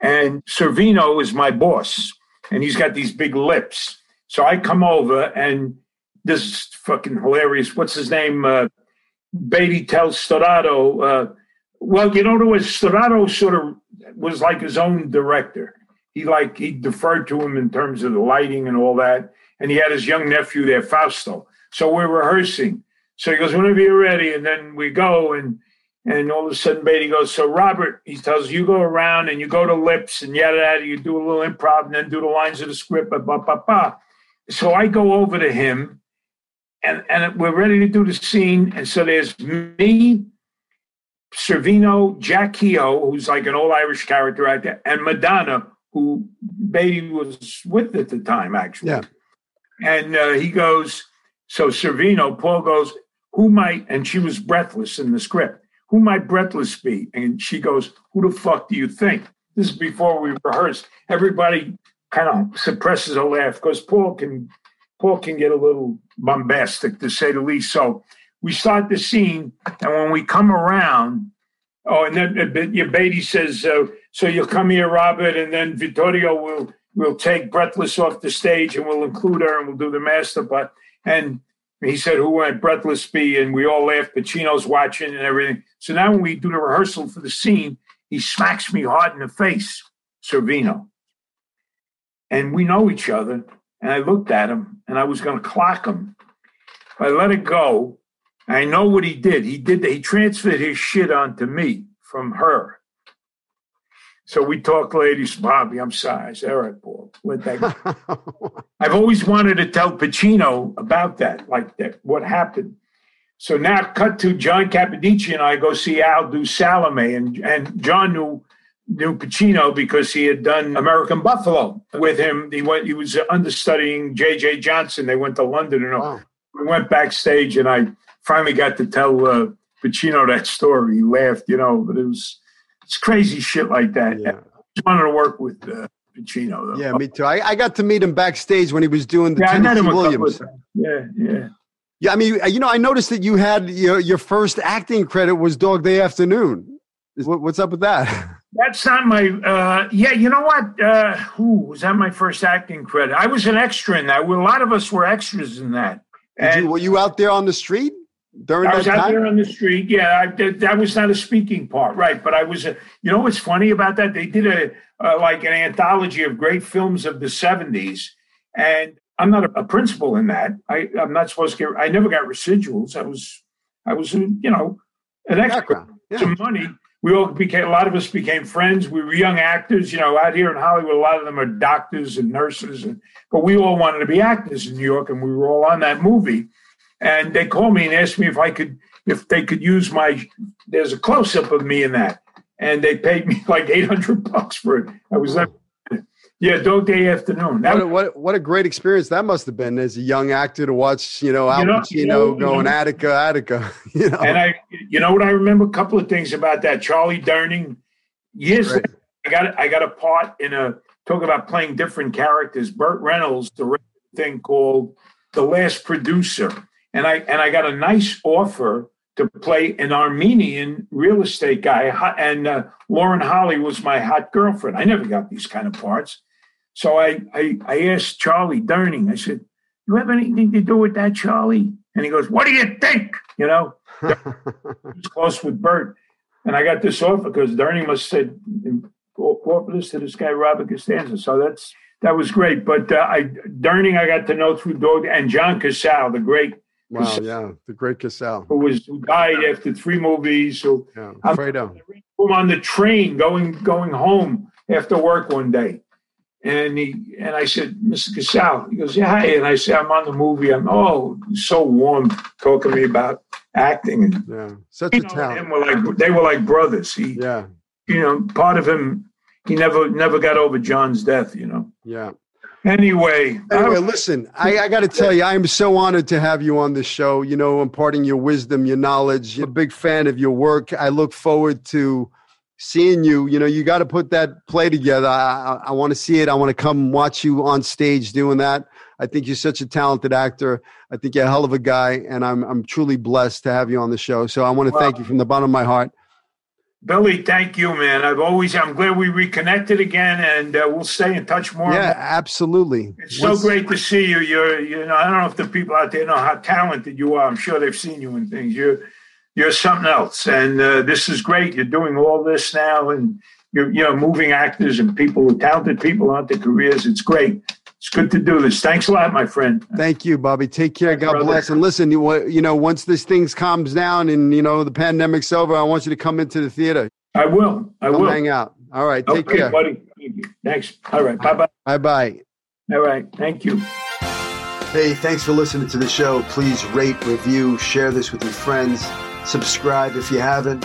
and Sorvino is my boss and he's got these big lips. So I come over and this is fucking hilarious. What's his name? Uh, Beatty tells Storaro, uh, well, you know, there was sort of was like his own director. He like he deferred to him in terms of the lighting and all that. And he had his young nephew there, Fausto. So we're rehearsing. So he goes, whenever you're ready, and then we go and and all of a sudden, Beatty goes, So, Robert, he tells you go around and you go to lips and yada, yada, you do a little improv and then do the lines of the script, ba, ba, ba, ba. So I go over to him and, and we're ready to do the scene. And so there's me, Sorvino, Jack Kehoe, who's like an old Irish character there, and Madonna, who Beatty was with at the time, actually. Yeah. And uh, he goes, So, Sorvino, Paul goes, Who might, and she was breathless in the script who might Breathless be? And she goes, who the fuck do you think? This is before we rehearse. Everybody kind of suppresses a laugh because Paul can Paul can get a little bombastic to say the least. So we start the scene, and when we come around, oh, and then uh, your Beatty says, uh, "So you'll come here, Robert," and then Vittorio will will take Breathless off the stage, and we'll include her, and we'll do the master part. And he said, Who went breathless be? And we all laughed. Pacino's watching and everything. So now when we do the rehearsal for the scene, he smacks me hard in the face, Sorvino. And we know each other. And I looked at him and I was going to clock him. But I let it go. I know what he did. He did that. He transferred his shit onto me from her. So we talk, ladies. Bobby, I'm sorry. I said, all right, Paul, let that. I've always wanted to tell Pacino about that, like that, what happened. So now, cut to John Capodice and I go see Al do Salome, and and John knew knew Pacino because he had done American Buffalo with him. He went. He was understudying J.J. Johnson. They went to London, and wow. we went backstage, and I finally got to tell uh, Pacino that story. He laughed, you know, but it was it's crazy shit like that. Yeah. I just wanted to work with uh, Pacino. Though. Yeah, me too. I, I, got to meet him backstage when he was doing the yeah, Tennessee Williams. Yeah, yeah. Yeah, I mean, you know, I noticed that you had your your first acting credit was Dog Day Afternoon. What's up with that? That's not my. Uh, yeah, you know what? Uh, who was that? My first acting credit. I was an extra in that. A lot of us were extras in that. You, were you out there on the street during I was out there on the street. Yeah, I, that was not a speaking part, right? But I was. A, you know what's funny about that? They did a uh, like an anthology of great films of the '70s, and I'm not a, a principal in that. I, I'm not supposed to get. I never got residuals. I was. I was. You know, an extra. Yeah. Some money we all became a lot of us became friends. We were young actors, you know, out here in Hollywood. A lot of them are doctors and nurses, and but we all wanted to be actors in New York, and we were all on that movie. And they called me and asked me if I could, if they could use my. There's a close up of me in that, and they paid me like eight hundred bucks for it. I was like yeah, Dog Day Afternoon. That, what, a, what, what a great experience that must have been as a young actor to watch, you know, Al you know, Pacino you know, going Attica, Attica. You know, and I, you know what I remember a couple of things about that. Charlie Durning, years right. I got I got a part in a talk about playing different characters. Burt Reynolds directed a thing called The Last Producer, and I and I got a nice offer to play an Armenian real estate guy, and uh, Lauren Holly was my hot girlfriend. I never got these kind of parts. So I, I, I asked Charlie Durning, I said, You have anything to do with that, Charlie? And he goes, What do you think? You know, he's close with Burt, And I got this offer because Durning must have said, offer this to this guy, Robert Costanzo. So that's that was great. But uh, I Durning, I got to know through Dog and John Cazale, the great. Wow, yeah, the great Cazale, who was who died after three movies. So yeah, Fredo. I'm on the train going going home after work one day, and he and I said, Mr. Cazale, he goes, Yeah, hi. And I said, I'm on the movie. I'm oh, so warm talking to me about acting. And yeah, such a talent. Were like they were like brothers. He yeah. You know, part of him he never never got over John's death, you know. Yeah. Anyway, anyway, listen, I, I got to tell you, I am so honored to have you on the show. You know, imparting your wisdom, your knowledge. I'm a big fan of your work. I look forward to seeing you, you know, you got to put that play together. I, I, I want to see it. I want to come watch you on stage doing that. I think you're such a talented actor. I think you're a hell of a guy, and I'm I'm truly blessed to have you on the show. So I want to well, thank you from the bottom of my heart. Billy, thank you, man. I've always I'm glad we reconnected again, and uh, we'll stay in touch more. Yeah, absolutely. It's so great to see you. You're, you know, I don't know if the people out there know how talented you are. I'm sure they've seen you in things. You're you're something else. And uh, this is great. You're doing all this now, and you're you know moving actors and people, talented people onto careers. It's great. It's good to do this. Thanks a lot, my friend. Thank you, Bobby. Take care. God brother. bless. And listen, you, you know, once this thing calms down and you know the pandemic's over, I want you to come into the theater. I will. I come will hang out. All right. Take okay, care, buddy. Thanks. All right. Bye bye. Bye bye. All right. Thank you. Hey, thanks for listening to the show. Please rate, review, share this with your friends subscribe if you haven't.